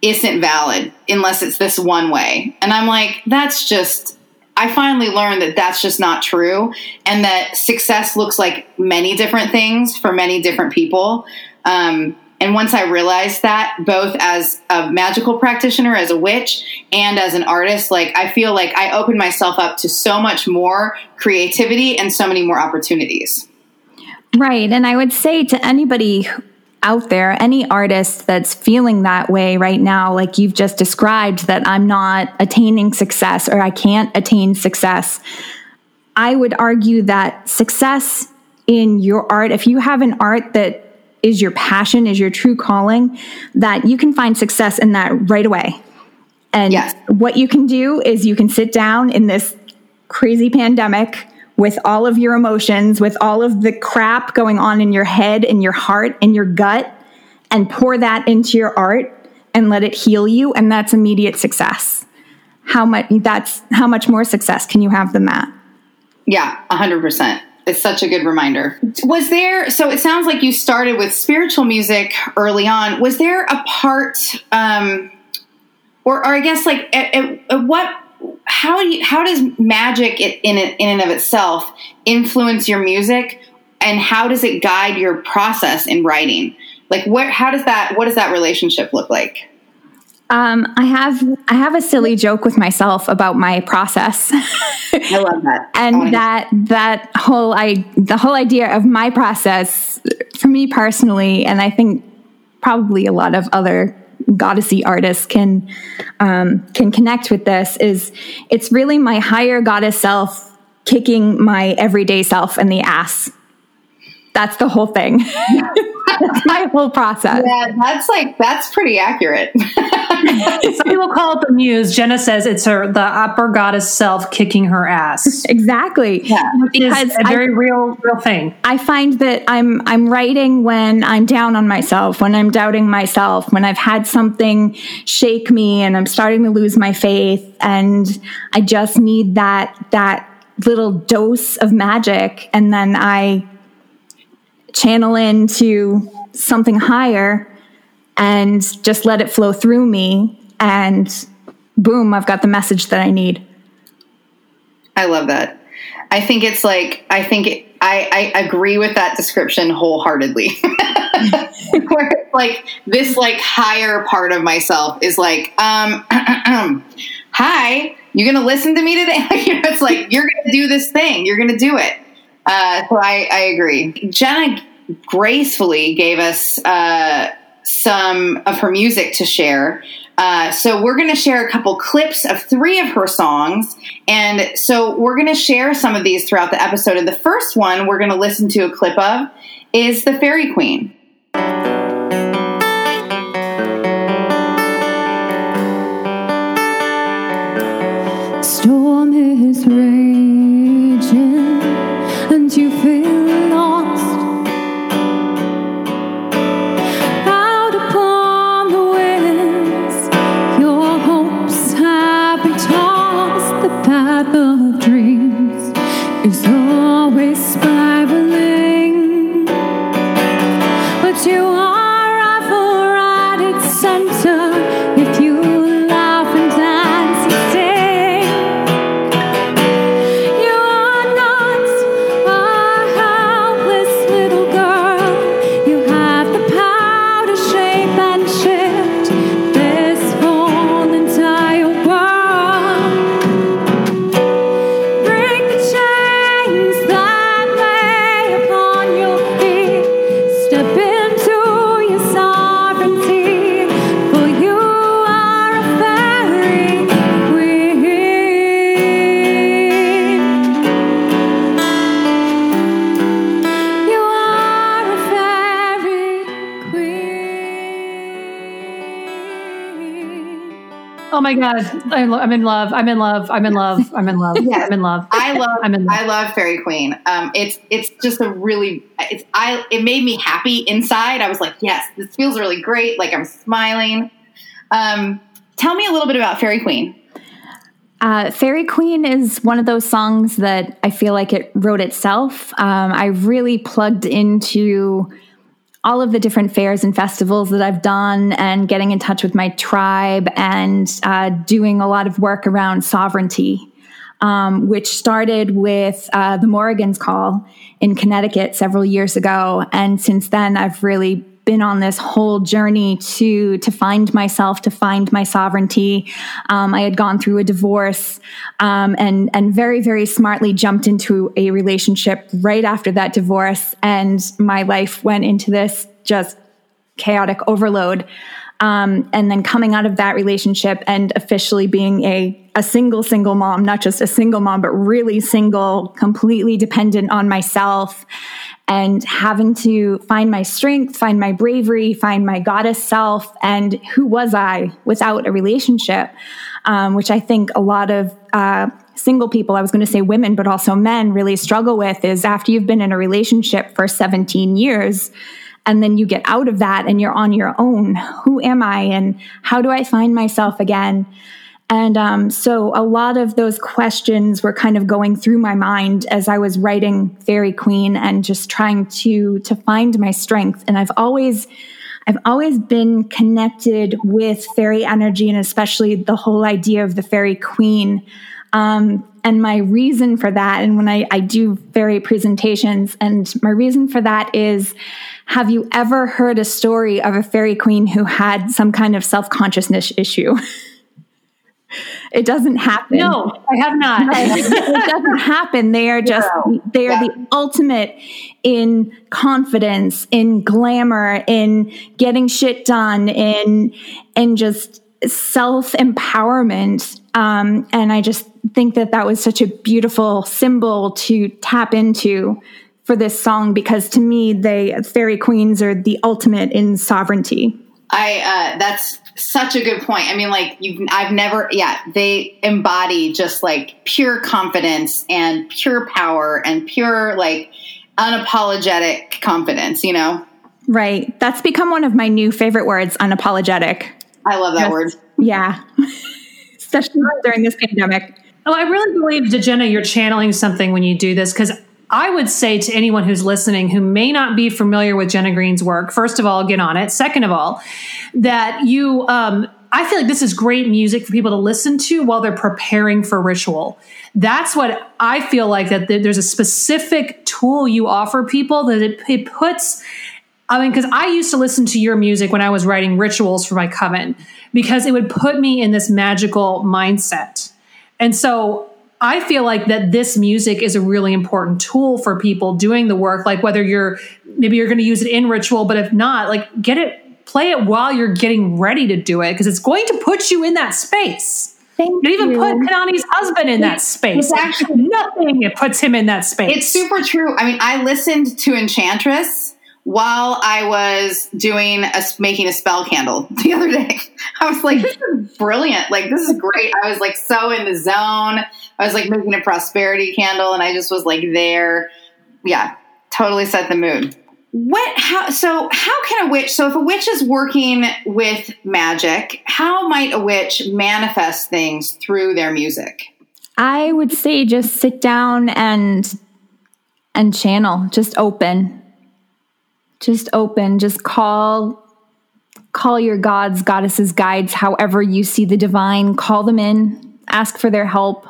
isn't valid unless it's this one way. And I'm like, that's just, I finally learned that that's just not true and that success looks like many different things for many different people. Um, and once I realized that, both as a magical practitioner, as a witch, and as an artist, like I feel like I opened myself up to so much more creativity and so many more opportunities. Right. And I would say to anybody out there, any artist that's feeling that way right now, like you've just described, that I'm not attaining success or I can't attain success, I would argue that success in your art, if you have an art that is your passion, is your true calling, that you can find success in that right away. And Yes. what you can do is you can sit down in this crazy pandemic with all of your emotions, with all of the crap going on in your head and your heart and your gut, and pour that into your art and let it heal you. And that's immediate success. How much that's how much more success can you have than that? Yeah, a 100%. It's such a good reminder. Was there, so it sounds like you started with spiritual music early on. Was there a part, um, or, or I guess like, at, at, at what, how do you, how does magic in, in, it- in and of itself influence your music and how does it guide your process in writing? Like what, how does that, what does that relationship look like? Um, I have I have a silly joke with myself about my process. I love that. [laughs] And that that whole I the whole idea of my process for me personally, and I think probably a lot of other goddessy artists can um, can connect with this is it's really my higher goddess self kicking my everyday self in the ass. That's the whole thing. [laughs] That's my whole process. yeah, that's like, that's pretty accurate. [laughs] some people call it the muse jenna says it's her the upper goddess self kicking her ass [laughs] Exactly. Yeah. which is Because a I- very real real thing I find that I'm I'm writing when I'm down on myself, when I'm doubting myself, when I've had something shake me and I'm starting to lose my faith and I just need that that little dose of magic and then I channel into something higher and just let it flow through me and boom, I've got the message that I need. I love that. I think it's like I think it, I, I agree with that description wholeheartedly. [laughs] Where it's like this like higher part of myself is like, um, [clears throat] hi, you're gonna listen to me today? [laughs] It's like you're gonna do this thing, you're gonna do it. Uh, so I, I agree. Jenna gracefully gave us uh, some of her music to share. Uh, so we're going to share a couple clips of three of her songs, and so we're going to share some of these throughout the episode. And the first one we're going to listen to a clip of is "The Faerie Queen." Storm is raging Oh my god, I'm, I'm in love. I'm in love. I'm in love. I'm in love. Yes. I'm in love. I love I'm in love. I love Faerie Queen. Um, it's it's just a really it's I it made me happy inside. I was like, yes, this feels really great. Like I'm smiling. Um, tell me a little bit about Faerie Queen. Uh, Faerie Queen is one of those songs that I feel like it wrote itself. Um, I really plugged into all of the different fairs and festivals that I've done and getting in touch with my tribe and uh, doing a lot of work around sovereignty, um, which started with uh, the Morrigan's Call in Connecticut several years ago. And since then, I've really been on this whole journey to to find myself, to find my sovereignty. Um, I had gone through a divorce, um, and and very very smartly jumped into a relationship right after that divorce, and my life went into this just chaotic overload. Um, and then coming out of that relationship and officially being a a single single mom, not just a single mom, but really single, completely dependent on myself and having to find my strength, find my bravery, find my goddess self, and who was I without a relationship, um, which I think a lot of uh, single people, I was going to say women, but also men really struggle with is after you've been in a relationship for 17 years. And then you get out of that and you're on your own. Who am I? And how do I find myself again? And um, so a lot of those questions were kind of going through my mind as I was writing Faerie Queen and just trying to to find my strength. And I've always I've always been connected with fairy energy and especially the whole idea of the fairy queen. Um, and my reason for that, and when I, I do fairy presentations, and my reason for that is have you ever heard a story of a fairy queen who had some kind of self consciousness issue? [laughs] [laughs] It doesn't happen. no, I have not. it doesn't [laughs] happen. They are just, they are Yeah. the ultimate in confidence, in glamour, in getting shit done, in, in just self empowerment. Um, and I just think that that was such a beautiful symbol to tap into for this song because to me, they, fairy queens are the ultimate in sovereignty. I uh, that's such a good point. I mean, like you, I've never, yeah, they embody just like pure confidence and pure power and pure like unapologetic confidence. You know, Right. That's become one of my new favorite words, unapologetic. I love that Yes. word. Yeah. [laughs] Especially during this pandemic. Oh, I really believe, Jenna, you're channeling something when you do this because I would say to anyone who's listening who may not be familiar with Jenna Greene's work, first of all, get on it. Second of all, that you, um, I feel like this is great music for people to listen to while they're preparing for ritual. That's what I feel like that there's a specific tool you offer people that it, it puts I mean, because I used to listen to your music when I was writing rituals for my coven because it would put me in this magical mindset. And so I feel like that this music is a really important tool for people doing the work. Like whether you're maybe you're going to use it in ritual, but if not, like get it, play it while you're getting ready to do it because it's going to put you in that space. Thank It even you. put Kanani's husband in that space. it's actually- nothing. It puts him in that space. It's super true. I mean, I listened to Enchantress while I was doing a making a spell candle [laughs] the other day. I was like, this is brilliant. Like, this is great. I was like so in the zone. I was like making a prosperity candle and I just was like there. Yeah, totally set the mood. What how so how can a witch so if a witch is working with magic, how might a witch manifest things through their music? I would say just sit down and and channel, just open. Just open, just call call your gods, goddesses, guides, however you see the divine, call them in, ask for their help.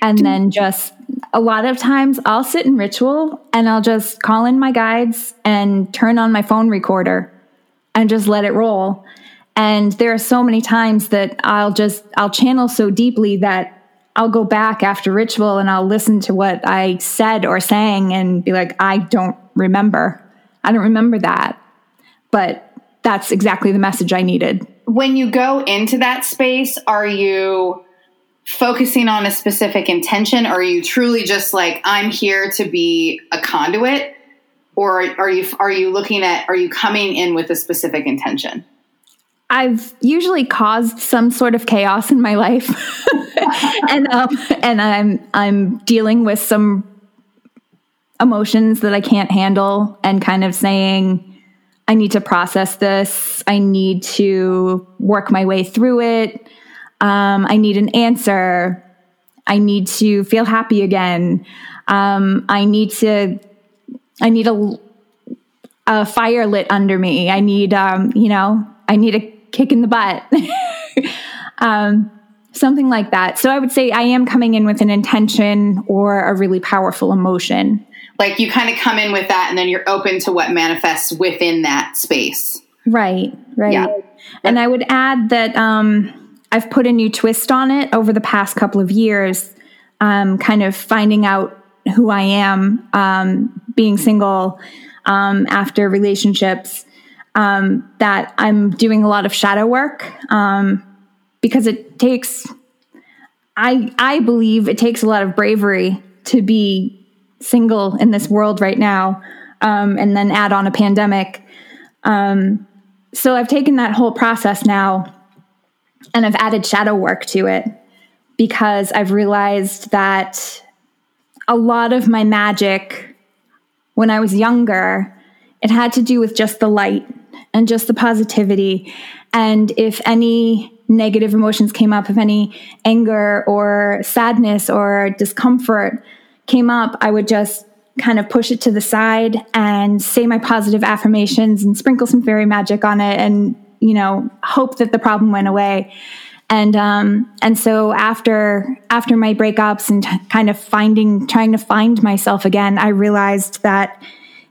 And then just a lot of times I'll sit in ritual and I'll just call in my guides and turn on my phone recorder and just let it roll. And there are so many times that I'll just I'll channel so deeply that I'll go back after ritual and I'll listen to what I said or sang and be like, I don't remember. I don't remember that. But that's exactly the message I needed. when you go into that space, are you focusing on a specific intention, or are you truly just like I'm here to be a conduit, or are you are you looking at are you coming in with a specific intention? I've usually caused some sort of chaos in my life, [laughs] and um, and I'm I'm dealing with some emotions that I can't handle, and kind of saying, I need to process this. I need to work my way through it. Um, I need an answer. I need to feel happy again. Um, I need to. I need a, a fire lit under me. I need, um, you know, I need a kick in the butt. [laughs] um, something like that. So I would say I am coming in with an intention or a really powerful emotion. Like you kind of come in with that and then you're open to what manifests within that space. Right, right. Yeah. And I would add that um, I've put a new twist on it over the past couple of years, um, kind of finding out who I am, um, being single um, after relationships, um, that I'm doing a lot of shadow work um, because it takes, I, I believe it takes a lot of bravery to be single in this world right now um, and then add on a pandemic. Um, so I've taken that whole process now and I've added shadow work to it because I've realized that a lot of my magic when I was younger, it had to do with just the light and just the positivity. And if any negative emotions came up, if any anger or sadness or discomfort came up, I would just kind of push it to the side and say my positive affirmations and sprinkle some fairy magic on it and, you know, hope that the problem went away. And um, and so after after my breakups and t- kind of finding trying to find myself again, I realized that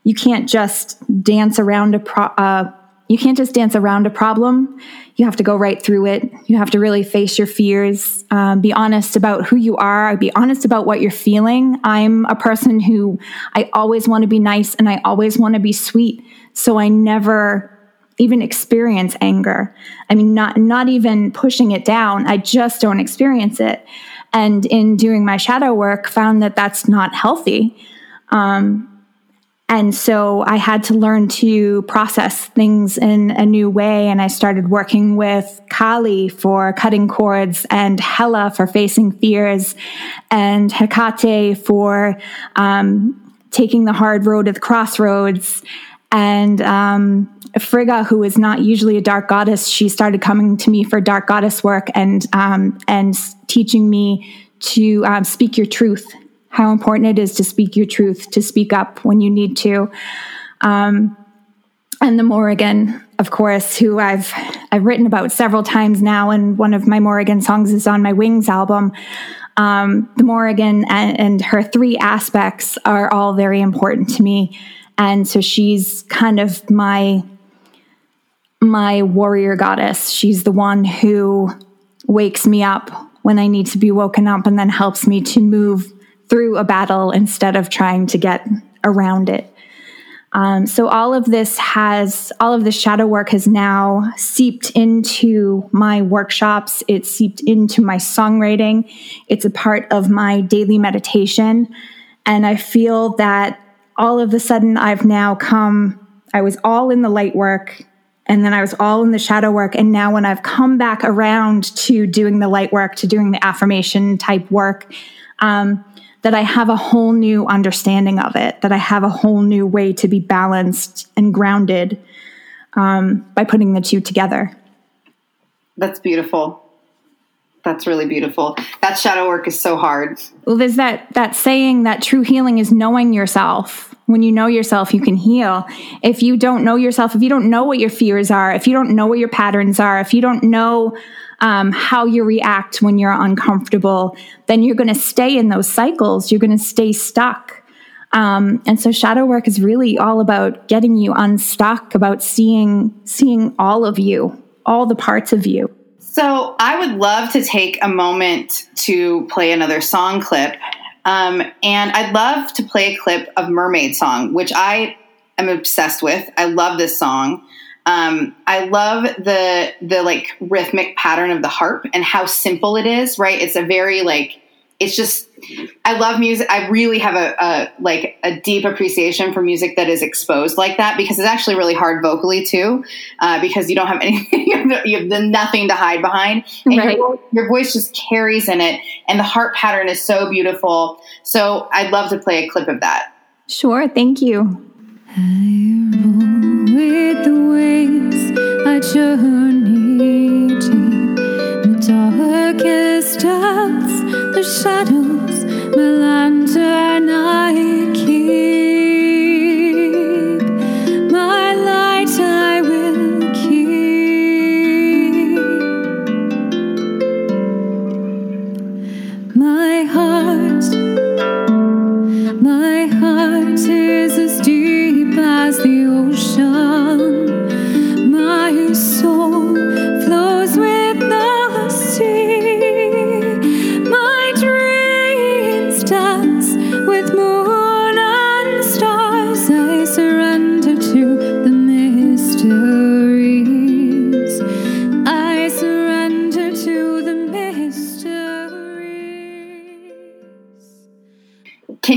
you can't just dance around a pro- uh, you can't just dance around a problem. You have to go right through it. You have to really face your fears. Um, be honest about who you are. Be honest about what you're feeling. I'm a person who I always want to be nice and I always want to be sweet. So I never even experience anger. I mean, not not even pushing it down. I just don't experience it. And in doing my shadow work, found that that's not healthy. Um, and so I had to learn to process things in a new way. And I started working with Kali for cutting cords and Hela for facing fears and Hecate for um, taking the hard road at the crossroads and um, Frigga, who is not usually a dark goddess, she started coming to me for dark goddess work and um, and teaching me to um, speak your truth. How important it is to speak your truth, to speak up when you need to. Um, and the Morrigan, of course, who I've I've written about several times now, and one of my Morrigan songs is on my Wings album. Um, the Morrigan and, and her three aspects are all very important to me and so she's kind of my my warrior goddess. She's the one who wakes me up when I need to be woken up and then helps me to move through a battle instead of trying to get around it. Um, so all of this has all of the shadow work has now seeped into my workshops. It's seeped into my songwriting. It's a part of my daily meditation, and I feel that all of a sudden I've now come, I was all in the light work and then I was all in the shadow work. And now when I've come back around to doing the light work, to doing the affirmation type work, um, that I have a whole new understanding of it, that I have a whole new way to be balanced and grounded um, by putting the two together. That's beautiful. That's really beautiful. That shadow work is so hard. Well, there's that that saying that true healing is knowing yourself. When you know yourself, you can heal. If you don't know yourself, if you don't know what your fears are, if you don't know what your patterns are, if you don't know um, how you react when you're uncomfortable, then you're going to stay in those cycles. You're going to stay stuck. Um, and so shadow work is really all about getting you unstuck, about seeing seeing all of you, all the parts of you. So I would love to take a moment to play another song clip. Um, and I'd love to play a clip of Mermaid Song, which I am obsessed with. I love this song. Um, I love the the like rhythmic pattern of the harp and how simple it is. Right, it's a very like it's just I love music. I really have a, a like a deep appreciation for music that is exposed like that because it's actually really hard vocally too, uh, because you don't have [laughs] anything, you have, the nothing to hide behind, and Right. your, your voice just carries in it, and the heart pattern is so beautiful. So I'd love to play a clip of that. Sure, thank you. With the waves I journey deep the darkest depths the shadows my lantern I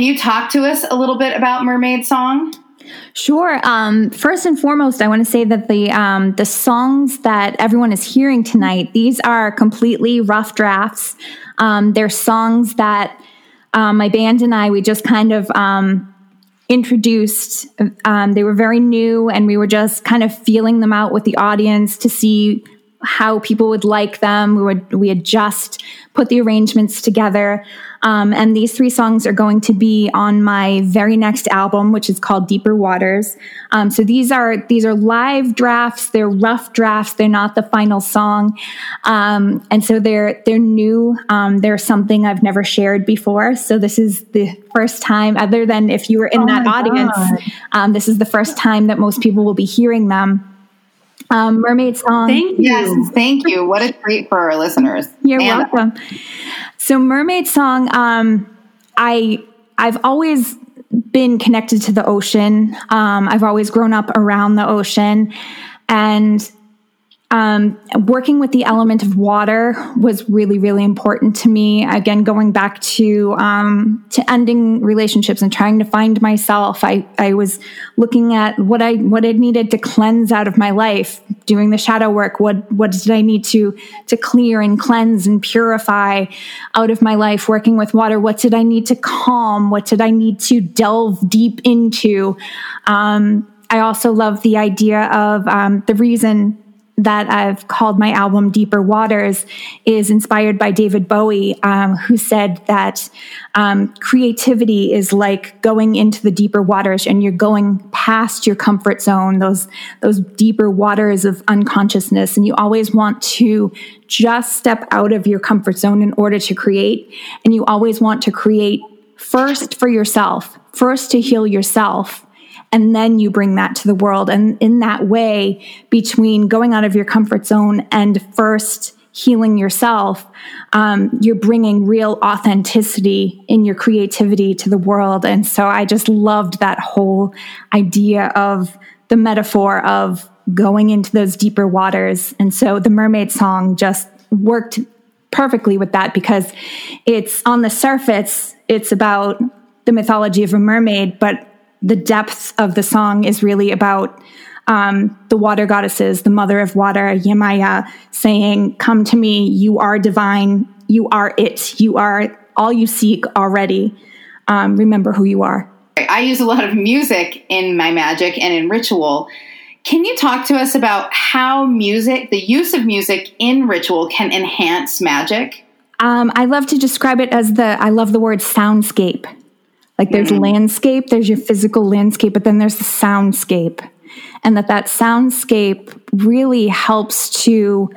you talk to us a little bit about Mermaid Song? Sure. Um, first and foremost, I want to say that the um, the songs that everyone is hearing tonight, these are completely rough drafts. Um, they're songs that um, my band and I we just kind of um, introduced. Um, they were very new, and we were just kind of feeling them out with the audience to see how people would like them. We would we had just put the arrangements together, um, and these three songs are going to be on my very next album, which is called Deeper Waters. Um, so these are these are live drafts. They're rough drafts. They're not the final song, um, and so they're they're new. Um, they're something I've never shared before. So this is the first time, other than if you were in that audience, um, this is the first time that most people will be hearing them. Um, Mermaid song. Thank you. Yes, thank you. What a treat for our listeners. You're And welcome. So Mermaid Song, um, I I've always been connected to the ocean. Um, I've always grown up around the ocean, and um, working with the element of water was really, really important to me. Again, going back to um, to ending relationships and trying to find myself, I I was looking at what I what I needed to cleanse out of my life, doing the shadow work. What what did I need to to clear and cleanse and purify out of my life? Working with water. What did I need to calm? What did I need to delve deep into? Um, I also love the idea of um, the reason that I've called my album Deeper Waters is inspired by David Bowie, um, who said that um, creativity is like going into the deeper waters and you're going past your comfort zone, those, those deeper waters of unconsciousness. And you always want to just step out of your comfort zone in order to create. And you always want to create first for yourself, first to heal yourself and then you bring that to the world. And in that way, between going out of your comfort zone and first healing yourself, um, you're bringing real authenticity in your creativity to the world. And so I just loved that whole idea of the metaphor of going into those deeper waters. And so the mermaid song just worked perfectly with that because it's on the surface, it's about the mythology of a mermaid, but the depth of the song is really about um, the water goddesses, the mother of water, Yemaya, saying, Come to me, you are divine, you are it, you are all you seek already. Um, remember who you are. I use a lot of music in my magic and in ritual. Can you talk to us about how music, the use of music in ritual, can enhance magic? Um, I love to describe it as the, I love the word soundscape. Like there's mm. landscape, there's your physical landscape, but then there's the soundscape. And that that soundscape really helps to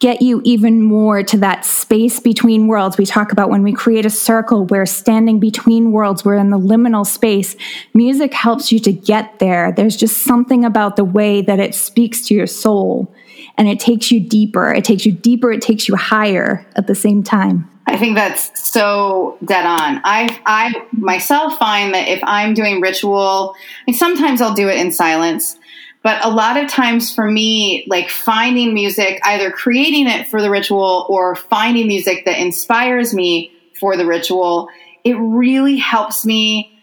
get you even more to that space between worlds. We talk about when we create a circle, we're standing between worlds, we're in the liminal space. Music helps you to get there. There's just something about the way that it speaks to your soul and it takes you deeper. It takes you deeper, it takes you higher at the same time. I think that's so dead on. I I myself find that if I'm doing ritual, I mean, sometimes I'll do it in silence, but a lot of times for me, like finding music, either creating it for the ritual or finding music that inspires me for the ritual, it really helps me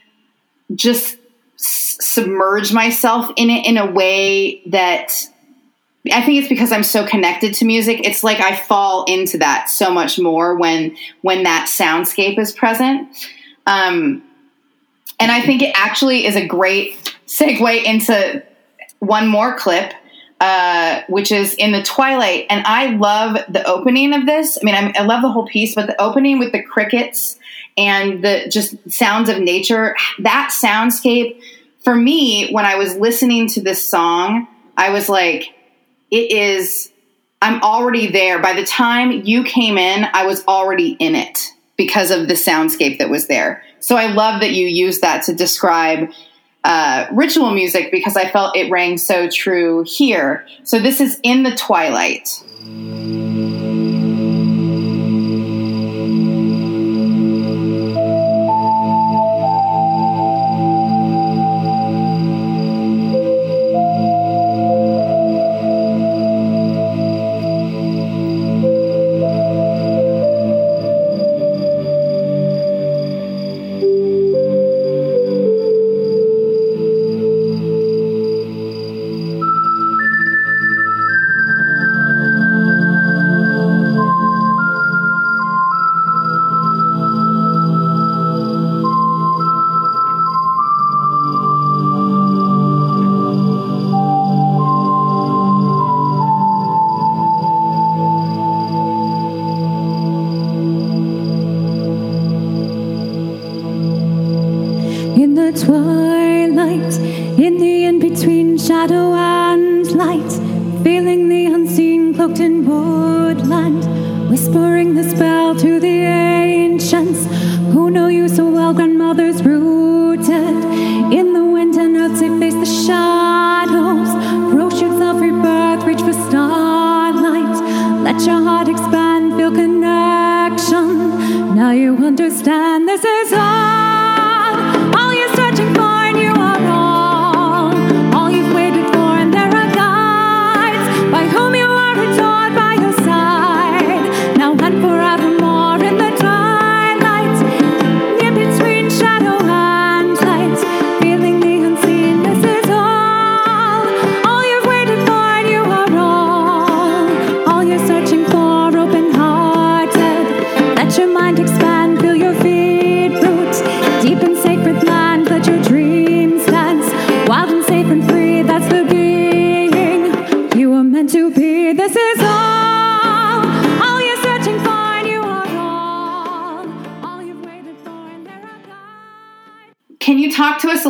just submerge myself in it in a way that I think it's because I'm so connected to music. It's like I fall into that so much more when when that soundscape is present. Um, and I think it actually is a great segue into one more clip, uh, which is in the Twilight. And I love the opening of this. I mean, I'm, I love the whole piece, but the opening with the crickets and the just sounds of nature, that soundscape, for me, when I was listening to this song, I was like, it is, I'm already there. By the time you came in, I was already in it because of the soundscape that was there. So I love that you used that to describe uh, ritual music because I felt it rang so true here. So this is in the twilight.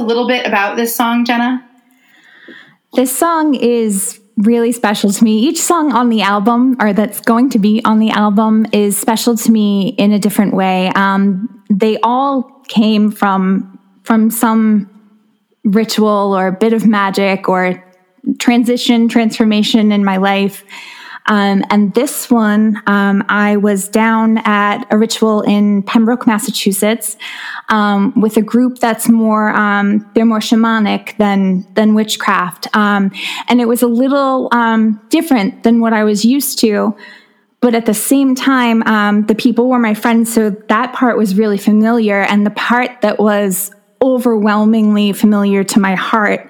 Little bit about this song, Jenna? This song is really special to me. Each song on the album, or that's going to be on the album, is special to me in a different way. Um, they all came from from some ritual or a bit of magic or transition, transformation in my life. Um, and this one, um, I was down at a ritual in Pembroke, Massachusetts, um, with a group that's more um, they're more shamanic than than witchcraft, um, and it was a little um, different than what I was used to. But at the same time, the people were my friends, so that part was really familiar, and the part that was overwhelmingly familiar to my heart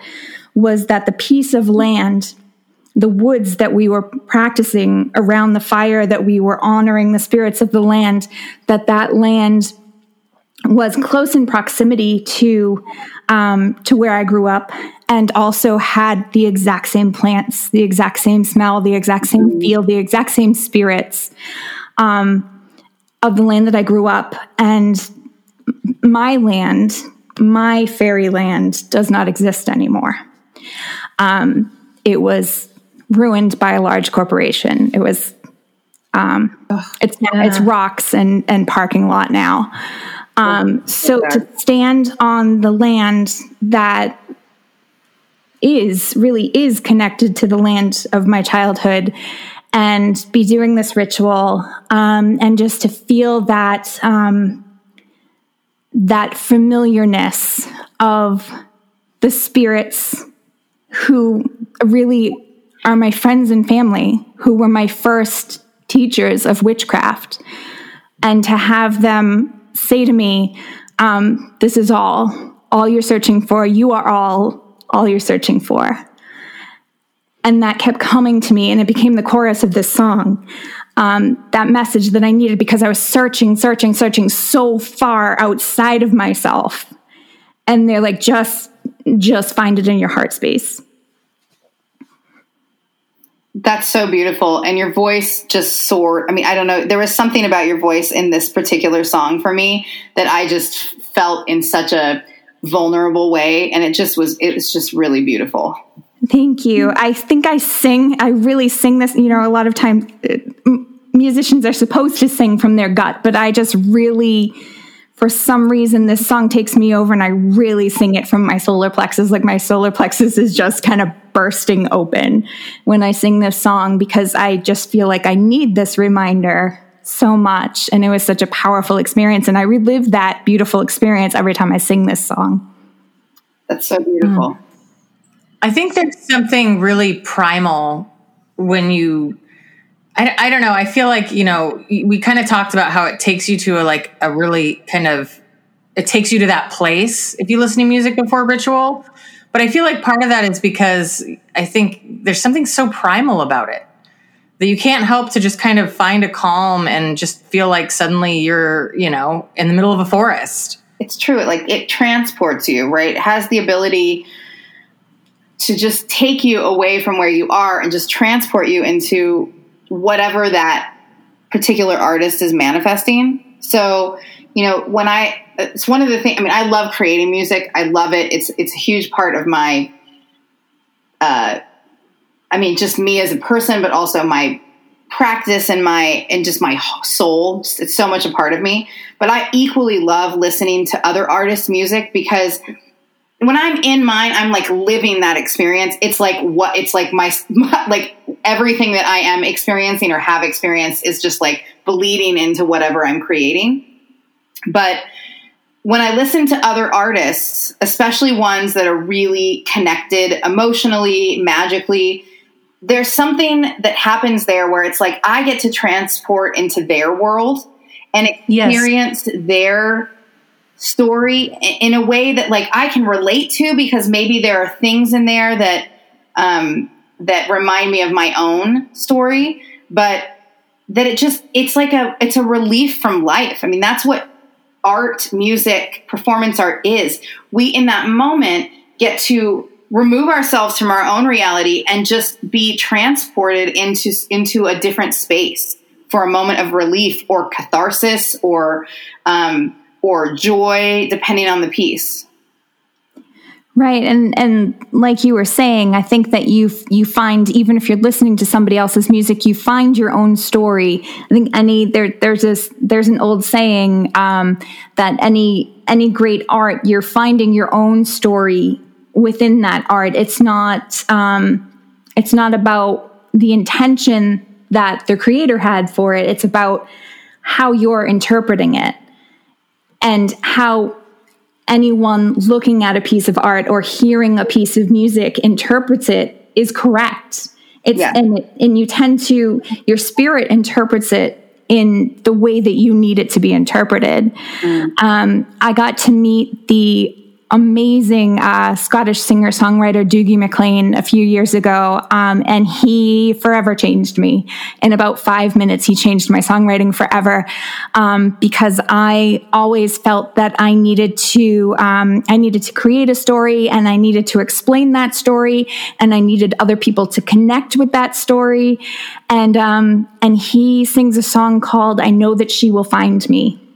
was that the piece of land the woods that we were practicing around the fire that we were honoring the spirits of the land that that land was close in proximity to um, to where I grew up and also had the exact same plants, the exact same smell, the exact same feel, the exact same spirits um, of the land that I grew up. And my land, my fairyland, does not exist anymore. Um, it was ruined by a large corporation. It was um, it's it's rocks and and parking lot now. Um, so to stand on the land that is really is connected to the land of my childhood and be doing this ritual um, and just to feel that um, that familiarness of the spirits who really are my friends and family who were my first teachers of witchcraft and to have them say to me, um, "This is all, all you're searching for. You are all, all you're searching for." And that kept coming to me, and it became the chorus of this song. Um, that message that I needed because I was searching, searching, searching so far outside of myself. And they're like, just, just find it in your heart space. That's so beautiful. And your voice just soared. I mean, I don't know. There was something about your voice in this particular song for me that I just felt in such a vulnerable way. And it just was, it was just really beautiful. Thank you. I think I sing, I really sing this. You know, a lot of times uh, musicians are supposed to sing from their gut, but I just really, for some reason, this song takes me over and I really sing it from my solar plexus. Like my solar plexus is just kind of bursting open when I sing this song because I just feel like I need this reminder so much. And it was such a powerful experience. And I relive that beautiful experience every time I sing this song. That's so beautiful. Mm. I think there's something really primal when you I, I don't know. I feel like, you know, we kind of talked about how it takes you to a like a really kind of, it takes you to that place if you listen to music before ritual. But I feel like part of that is because I think there's something so primal about it that you can't help to just kind of find a calm and just feel like suddenly you're, you know, in the middle of a forest. It's true. Like it transports you, right? It has the ability to just take you away from where you are and just transport you into whatever that particular artist is manifesting. So, you know, when I, it's one of the things, I mean, I love creating music. I love it. It's, it's a huge part of my, uh, I mean, just me as a person, but also my practice and my, and just my soul. It's so much a part of me. But I equally love listening to other artists' music because when I'm in mine, I'm like living that experience. It's like what it's like my, [laughs] my, like everything that I am experiencing or have experienced is just like bleeding into whatever I'm creating. But when I listen to other artists, especially ones that are really connected emotionally, magically, there's something that happens there where it's like I get to transport into their world and experience yes. their story in a way that like I can relate to because maybe there are things in there that um, that remind me of my own story, but that it just it's like a it's a relief from life. I mean, that's what art, music, performance art is. We in that moment get to remove ourselves from our own reality and just be transported into into a different space for a moment of relief or catharsis or um, or joy, depending on the piece. Right, and and like you were saying, I think that you you find even if you're listening to somebody else's music, you find your own story. I think any there there's this there's an old saying um, that any any great art, you're finding your own story within that art. It's not um, it's not about the intention that the creator had for it. It's about how you're interpreting it and how anyone looking at a piece of art or hearing a piece of music interprets it is correct. It's yeah. and and you tend to your spirit interprets it in the way that you need it to be interpreted. Mm. Um, I got to meet the amazing uh, Scottish singer songwriter Dougie MacLean a few years ago, um, and he forever changed me. In about five minutes, he changed my songwriting forever um, because I always felt that I needed to um, I needed to create a story and I needed to explain that story and I needed other people to connect with that story. And um, and he sings a song called "I Know That She Will Find Me."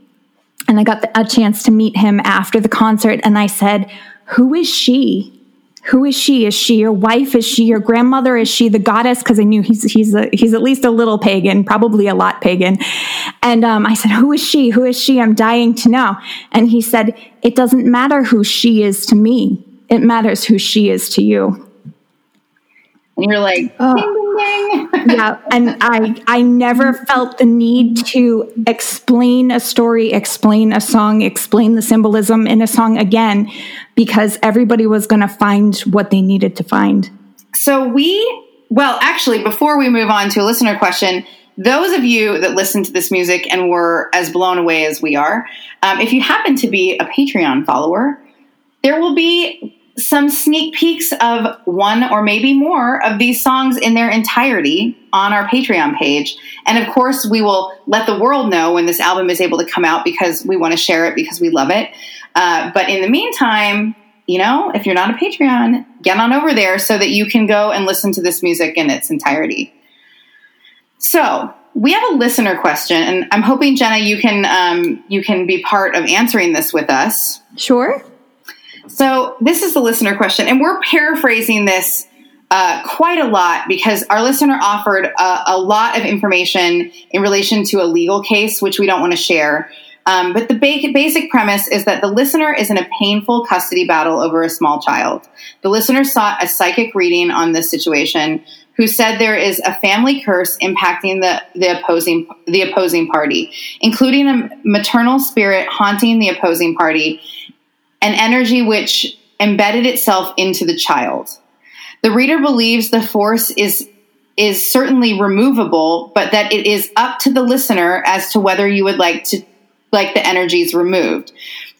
And I got a chance to meet him after the concert. And I said, Who is she? Who is she? Is she your wife? Is she your grandmother? Is she the goddess? Because I knew he's he's a, he's at least a little pagan, probably a lot pagan. And um, I said, "Who is she? Who is she? I'm dying to know." And he said, "It doesn't matter who she is to me. It matters who she is to you." And you're like, oh. ding, ding, ding. [laughs] yeah. And I, I never felt the need to explain a story, explain a song, explain the symbolism in a song again, because everybody was going to find what they needed to find. So we, well, actually, before we move on to a listener question, those of you that listen to this music and were as blown away as we are, um, if you happen to be a Patreon follower, there will be some sneak peeks of one or maybe more of these songs in their entirety on our Patreon page. And of course, we will let the world know when this album is able to come out because we want to share it because we love it. Uh, but in the meantime, you know, if you're not a Patreon, get on over there so that you can go and listen to this music in its entirety. So we have a listener question, and I'm hoping Jenna, you can um, you can be part of answering this with us. Sure. So this is the listener question, and we're paraphrasing this uh, quite a lot because our listener offered a, a, lot of information in relation to a legal case, which we don't want to share. Um, but the ba- basic premise is that the listener is in a painful custody battle over a small child. The listener sought a psychic reading on this situation, who said there is a family curse impacting the, the opposing the opposing party, including a maternal spirit haunting the opposing party, an energy which embedded itself into the child. The reader believes the force is is certainly removable, but that it is up to the listener as to whether you would like to like the energies removed.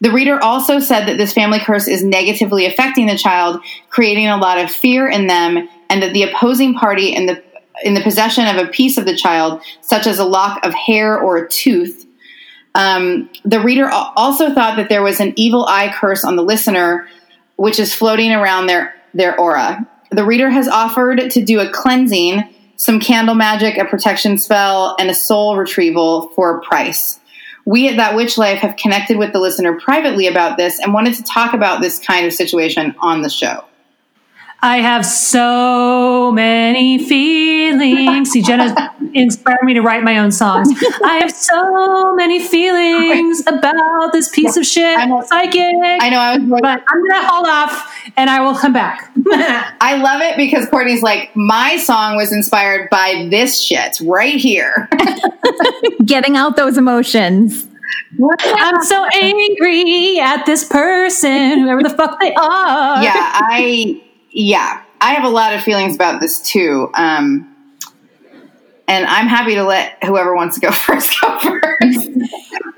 The reader also said that this family curse is negatively affecting the child, creating a lot of fear in them, and that the opposing party in the in the possession of a piece of the child, such as a lock of hair or a tooth. Um, the reader also thought that there was an evil eye curse on the listener, which is floating around their their aura. The reader has offered to do a cleansing, some candle magic, a protection spell, and a soul retrieval for a price. We at That Witch Life have connected with the listener privately about this and wanted to talk about this kind of situation on the show. I have so many feelings. See, Jenna [laughs] inspired me to write my own songs. I have so many feelings about this piece of shit, I'm a- psychic. I know I was but I'm gonna hold off, and I will come back. [laughs] I love it because Courtney's like, my song was inspired by this shit right here. [laughs] Getting out those emotions. I'm so angry at this person, whoever the fuck they are. yeah, I yeah, I have a lot of feelings about this too. Um, and I'm happy to let whoever wants to go [laughs] first go first.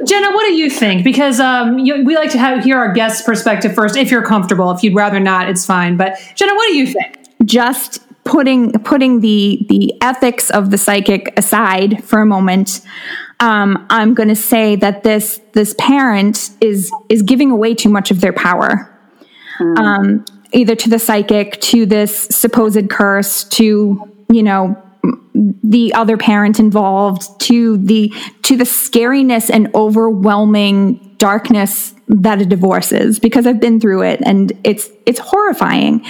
Jenna, what do you think? Because um, you, we like to have, hear our guest's perspective first. If you're comfortable, if you'd rather not, it's fine. But Jenna, what do you think? Just putting putting the the ethics of the psychic aside for a moment, um, I'm going to say that this this parent is is giving away too much of their power. Um, either to the psychic, to this supposed curse, to you know the other parent involved, to the to the scariness and overwhelming darkness that a divorce is. Because I've been through it, and it's it's horrifying.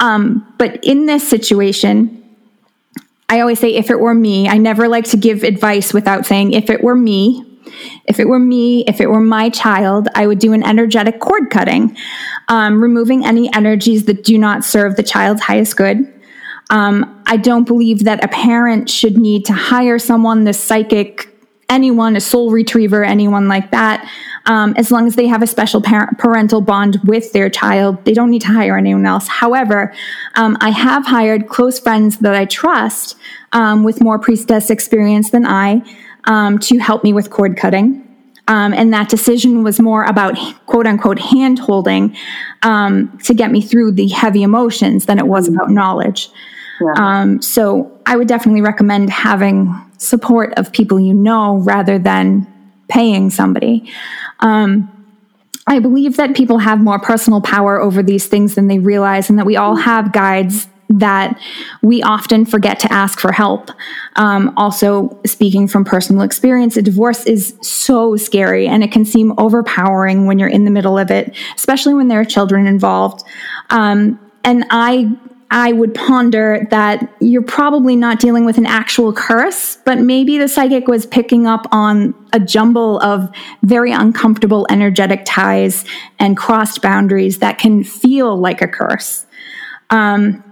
Um, but in this situation. I always say, if it were me, I never like to give advice without saying, if it were me, if it were me, if it were my child, I would do an energetic cord cutting, um, removing any energies that do not serve the child's highest good. Um, I don't believe that a parent should need to hire someone, the psychic, anyone, a soul retriever, anyone like that. Um, as long as they have a special parent, parental bond with their child, they don't need to hire anyone else. However, um, I have hired close friends that I trust um, with more priestess experience than I um, to help me with cord cutting. Um, and that decision was more about quote unquote hand holding um, to get me through the heavy emotions than it was about knowledge. Um, so I would definitely recommend having support of people you know rather than paying somebody. Um, I believe that people have more personal power over these things than they realize, and that we all have guides that we often forget to ask for help. Um, also, speaking from personal experience, a divorce is so scary and it can seem overpowering when you're in the middle of it, especially when there are children involved. Um, and I I would ponder that you're probably not dealing with an actual curse, but maybe the psychic was picking up on a jumble of very uncomfortable energetic ties and crossed boundaries that can feel like a curse. Um,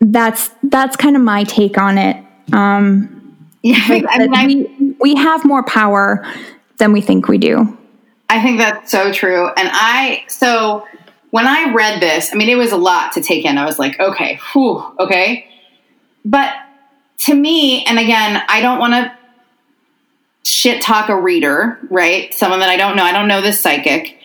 that's that's kind of my take on it. Um, [laughs] yeah, I mean, I, we we have more power than we think we do. I think that's so true. And I so when I read this, I mean, it was a lot to take in. I was like, okay, whew, okay. But to me, and again, I don't want to shit talk a reader, right? Someone that I don't know. I don't know this psychic.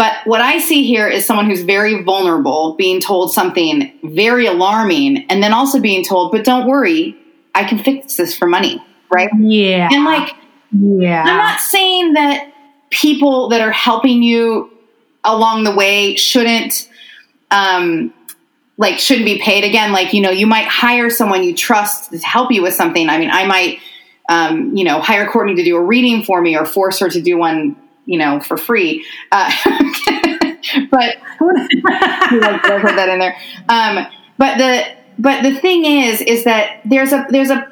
But what I see here is someone who's very vulnerable, being told something very alarming, and then also being told, but don't worry, I can fix this for money, right? Yeah. And like, yeah. I'm not saying that people that are helping you along the way shouldn't um like shouldn't be paid again like you know you might hire someone you trust to help you with something i mean i might um you know hire courtney to do a reading for me or force her to do one you know for free uh, [laughs] [laughs] but [laughs] I put that in there um but the but the thing is is that there's a there's a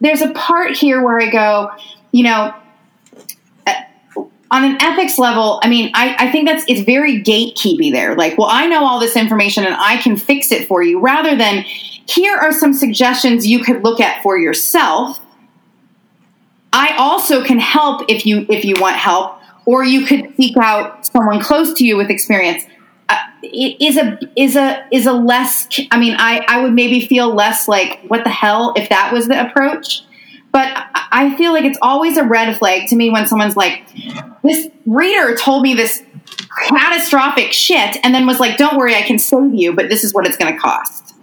there's a part here where i go you know on an ethics level, I mean, I, I think that's it's very gatekeepy there. Like, well, I know all this information and I can fix it for you, rather than here are some suggestions you could look at for yourself. I also can help if you if you want help, or you could seek out someone close to you with experience. Uh, it is a is a is a less. I mean, I I would maybe feel less like what the hell if that was the approach. But I feel like it's always a red flag to me when someone's like, this reader told me this catastrophic shit and then was like, don't worry, I can save you, but this is what it's going to cost.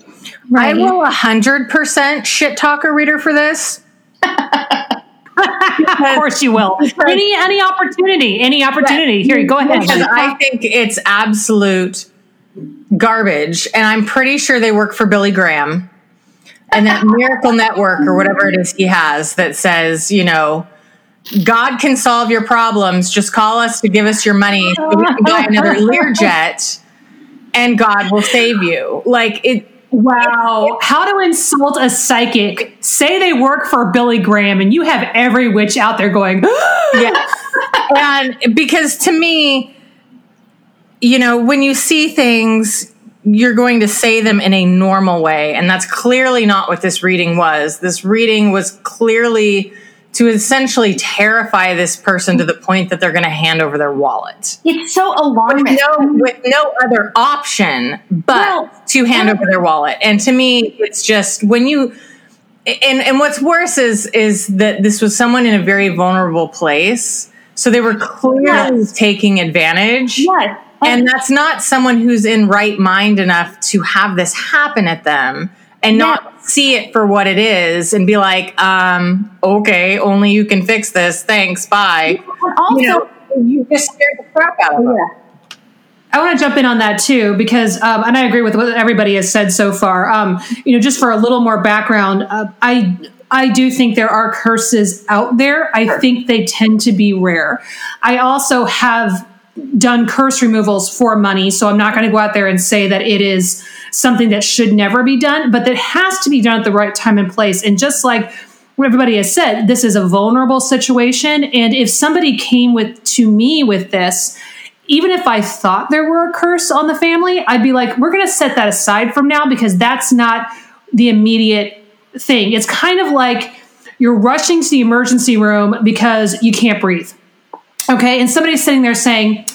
I will 100% shit talk a reader for this. [laughs] of course you will. Any any opportunity, any opportunity. Here, go ahead. Because I think it's absolute garbage, and I'm pretty sure they work for Billy Graham and that [laughs] Miracle Network or whatever it is he has that says, you know, God can solve your problems. Just call us to give us your money so we can buy another Learjet, and God will save you. Like it. Wow. How to insult a psychic. Say they work for Billy Graham and you have every witch out there going. [gasps] And because to me, you know, when you see things, you're going to say them in a normal way. And that's clearly not what this reading was. This reading was clearly to essentially terrify this person to the point that they're going to hand over their wallet. It's so alarming. With no, with no other option but well, to hand over their wallet. And to me, it's just when you and and what's worse is is that this was someone in a very vulnerable place. So they were clearly yes. taking advantage. Yes. And that's not someone who's in right mind enough to have this happen at them and not see it for what it is and be like, um, okay, only you can fix this. Thanks. Bye. Also, you, know, you just scared the crap out of them. I want to jump in on that too because, um, and I agree with what everybody has said so far. Um, you know, just for a little more background, uh, I I do think there are curses out there. I sure. think they tend to be rare. I also have done curse removals for money, so I'm not going to go out there and say that it is something that should never be done, but that has to be done at the right time and place. And just like what everybody has said, this is a vulnerable situation. And if somebody came with to me with this, even if I thought there were a curse on the family, I'd be like, we're going to set that aside from now because that's not the immediate thing. It's kind of like you're rushing to the emergency room because you can't breathe. Okay. And somebody's sitting there saying,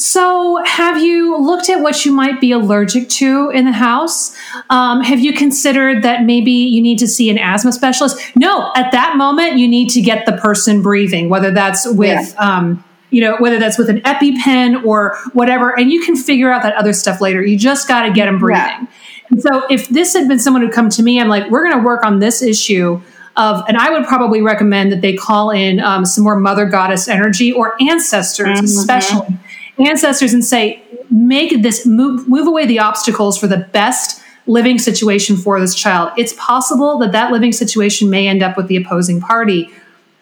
so, have you looked at what you might be allergic to in the house? Um, have you considered that maybe you need to see an asthma specialist? No, at that moment, you need to get the person breathing, whether that's with, yeah. um, you know, whether that's with an EpiPen or whatever, and you can figure out that other stuff later. You just got to get them breathing. Yeah. And so, if this had been someone who come to me, I'm like, we're going to work on this issue of, and I would probably recommend that they call in um, some more mother goddess energy or ancestors, mm-hmm. especially ancestors and say, make this move, move away the obstacles for the best living situation for this child. It's possible that that living situation may end up with the opposing party.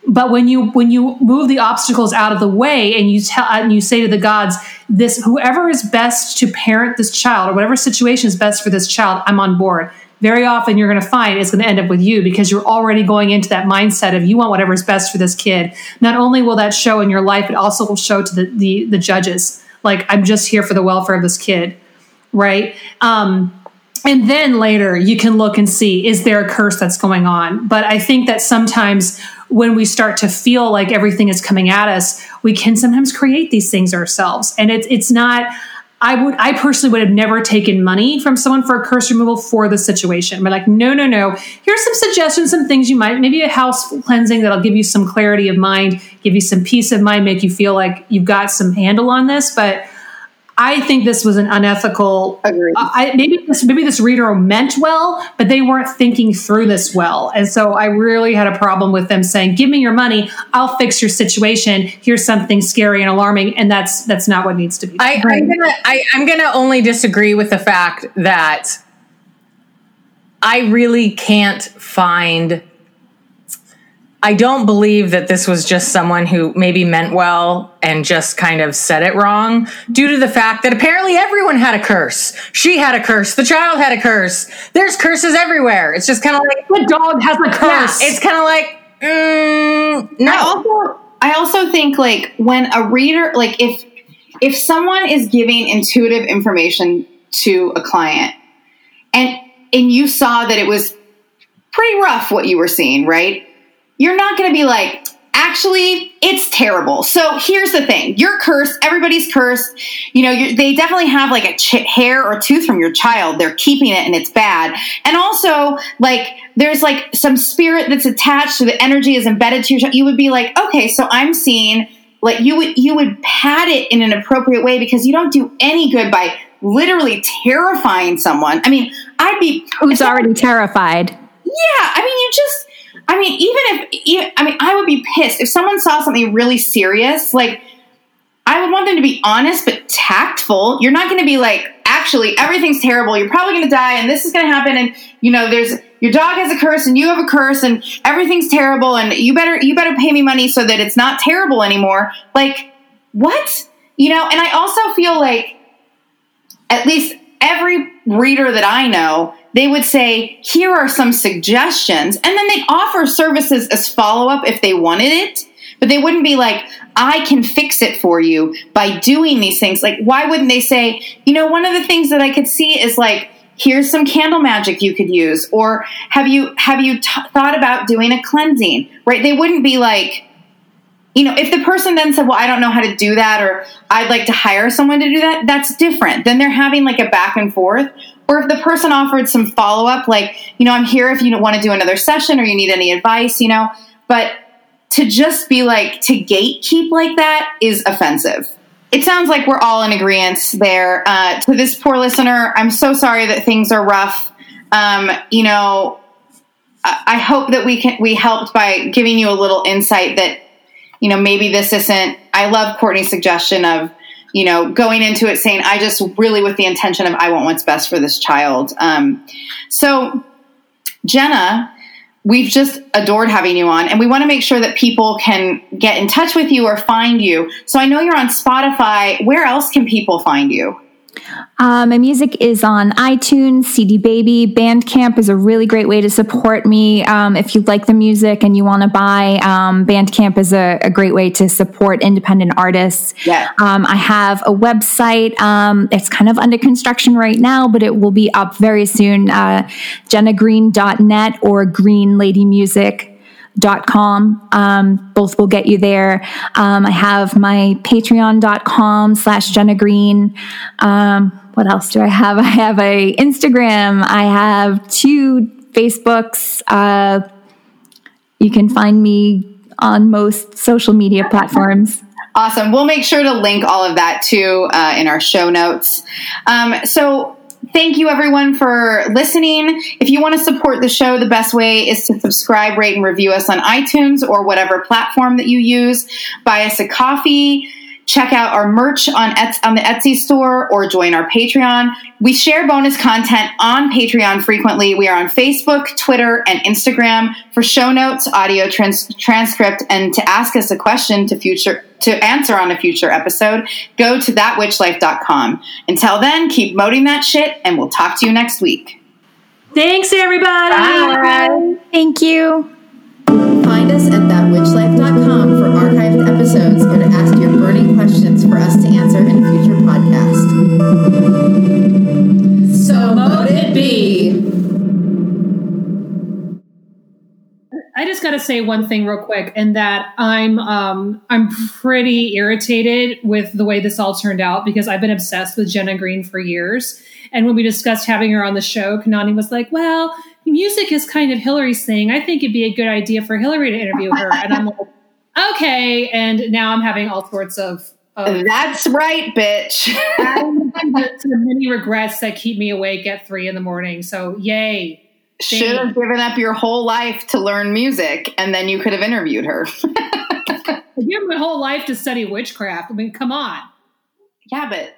But when you when you move the obstacles out of the way and you tell and you say to the gods, this whoever is best to parent this child or whatever situation is best for this child, I'm on board very often you're going to find it's going to end up with you because you're already going into that mindset of you want whatever's best for this kid. Not only will that show in your life, it also will show to the the, the judges. Like I'm just here for the welfare of this kid, right? Um, and then later you can look and see is there a curse that's going on. But I think that sometimes when we start to feel like everything is coming at us, we can sometimes create these things ourselves, and it's it's not I would, I personally would have never taken money from someone for a curse removal for the situation. But like, no, no, no. Here's some suggestions, some things you might, maybe a house cleansing that'll give you some clarity of mind, give you some peace of mind, make you feel like you've got some handle on this. But I think this was an unethical. Agreed. Uh, I, maybe this maybe this reader meant well, but they weren't thinking through this well, and so I really had a problem with them saying, "Give me your money, I'll fix your situation. Here's something scary and alarming," and that's that's not what needs to be. I, I'm gonna I, I'm gonna only disagree with the fact that I really can't find. I don't believe that this was just someone who maybe meant well and just kind of said it wrong due to the fact that apparently everyone had a curse. She had a curse. The child had a curse. There's curses everywhere. It's just kind of like the dog has a curse. Yeah, it's kind of like mm, no. I also I also think like when a reader like if if someone is giving intuitive information to a client and and you saw that it was pretty rough what you were seeing, right? You're not going to be like actually it's terrible. So here's the thing. You're cursed. Everybody's cursed. You know you're, they definitely have like a ch- hair or tooth from your child. They're keeping it and it's bad. And also like there's like some spirit that's attached to the energy is embedded to your child. You would be like okay so i'm seeing like you would you would pat it in an appropriate way because you don't do any good by literally terrifying someone. I mean i'd be Who's already terrified? yeah, I mean, you just, I mean, even if, I mean, I would be pissed if someone saw something really serious. Like, I would want them to be honest but tactful. You're not going to be like, actually, everything's terrible. You're probably going to die, and this is going to happen. And you know, there's your dog has a curse, and you have a curse, and everything's terrible. And you better, you better pay me money so that it's not terrible anymore. Like, what? You know? And I also feel like, at least every reader that I know, they would say, here are some suggestions. And then they offer services as follow up if they wanted it. But they wouldn't be like, I can fix it for you by doing these things. Like, why wouldn't they say, you know, one of the things that I could see is like, here's some candle magic you could use or have you have you t- thought about doing a cleansing right they wouldn't be like you know, if the person then said, well, I don't know how to do that, or I'd like to hire someone to do that, that's different. Then they're having like a back and forth. Or if the person offered some follow up, like, you know, I'm here if you want to do another session or you need any advice, you know, but to just be like, to gatekeep like that is offensive. It sounds like we're all in agreement there. Uh, to this poor listener, I'm so sorry that things are rough. Um, you know, I hope that we can we helped by giving you a little insight that you know, maybe this isn't, I love Courtney's suggestion of, you know, going into it saying, I just really with the intention of, I want what's best for this child. Um, so, Jenna, we've just adored having you on, and we want to make sure that people can get in touch with you or find you. So, I know you're on Spotify. Where else can people find you? Uh, my music is on iTunes, CD Baby, Bandcamp is a really great way to support me. Um, if you like the music and you want to buy, um, Bandcamp is a, a, great way to support independent artists. Yeah. Um, I have a website. Um, it's kind of under construction right now, but it will be up very soon. Uh, jennagreen.net or Green Lady Music com. Um, both will get you there. Um, i have my patreon.com slash jenna green. Um, what else do i have? [laughs] I have a instagram. I have two facebooks. Uh, you can find me on most social media platforms. Awesome. We'll make sure to link all of that too uh, in our show notes. Um, so, thank you everyone for listening. If you want to support the show, the best way is to subscribe, rate, and review us on iTunes or whatever platform that you use. Buy us a coffee. Check out our merch on, Etsy, on the Etsy store or join our Patreon. We share bonus content on Patreon frequently. We are on Facebook, Twitter, and Instagram for show notes, audio trans- transcript, and to ask us a question to future to answer on a future episode. Go to thatwitchlife.com. Until then, keep moting that shit, and we'll talk to you next week. Thanks, everybody. Bye. thank you Find us at thatwitchlife.com for archived episodes or to ask your burning questions for us to answer in a future podcast. So mote it be. I just got to to say one thing real quick, and that I'm um, I'm pretty irritated with the way this all turned out because I've been obsessed with Jenna Greene for years. And when we discussed having her on the show, Kanani was like, "Well, music is kind of Hillary's thing. I think it'd be a good idea for Hillary to interview her." And I'm like, "Okay." And now I'm having all sorts of. of That's right, bitch. [laughs] the, the many regrets that keep me awake at three in the morning. So, yay. Should have given up your whole life to learn music, and then you could have interviewed her. I [laughs] give my whole life to study witchcraft. I mean, come on. yeah, but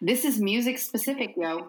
this is music specific, yo.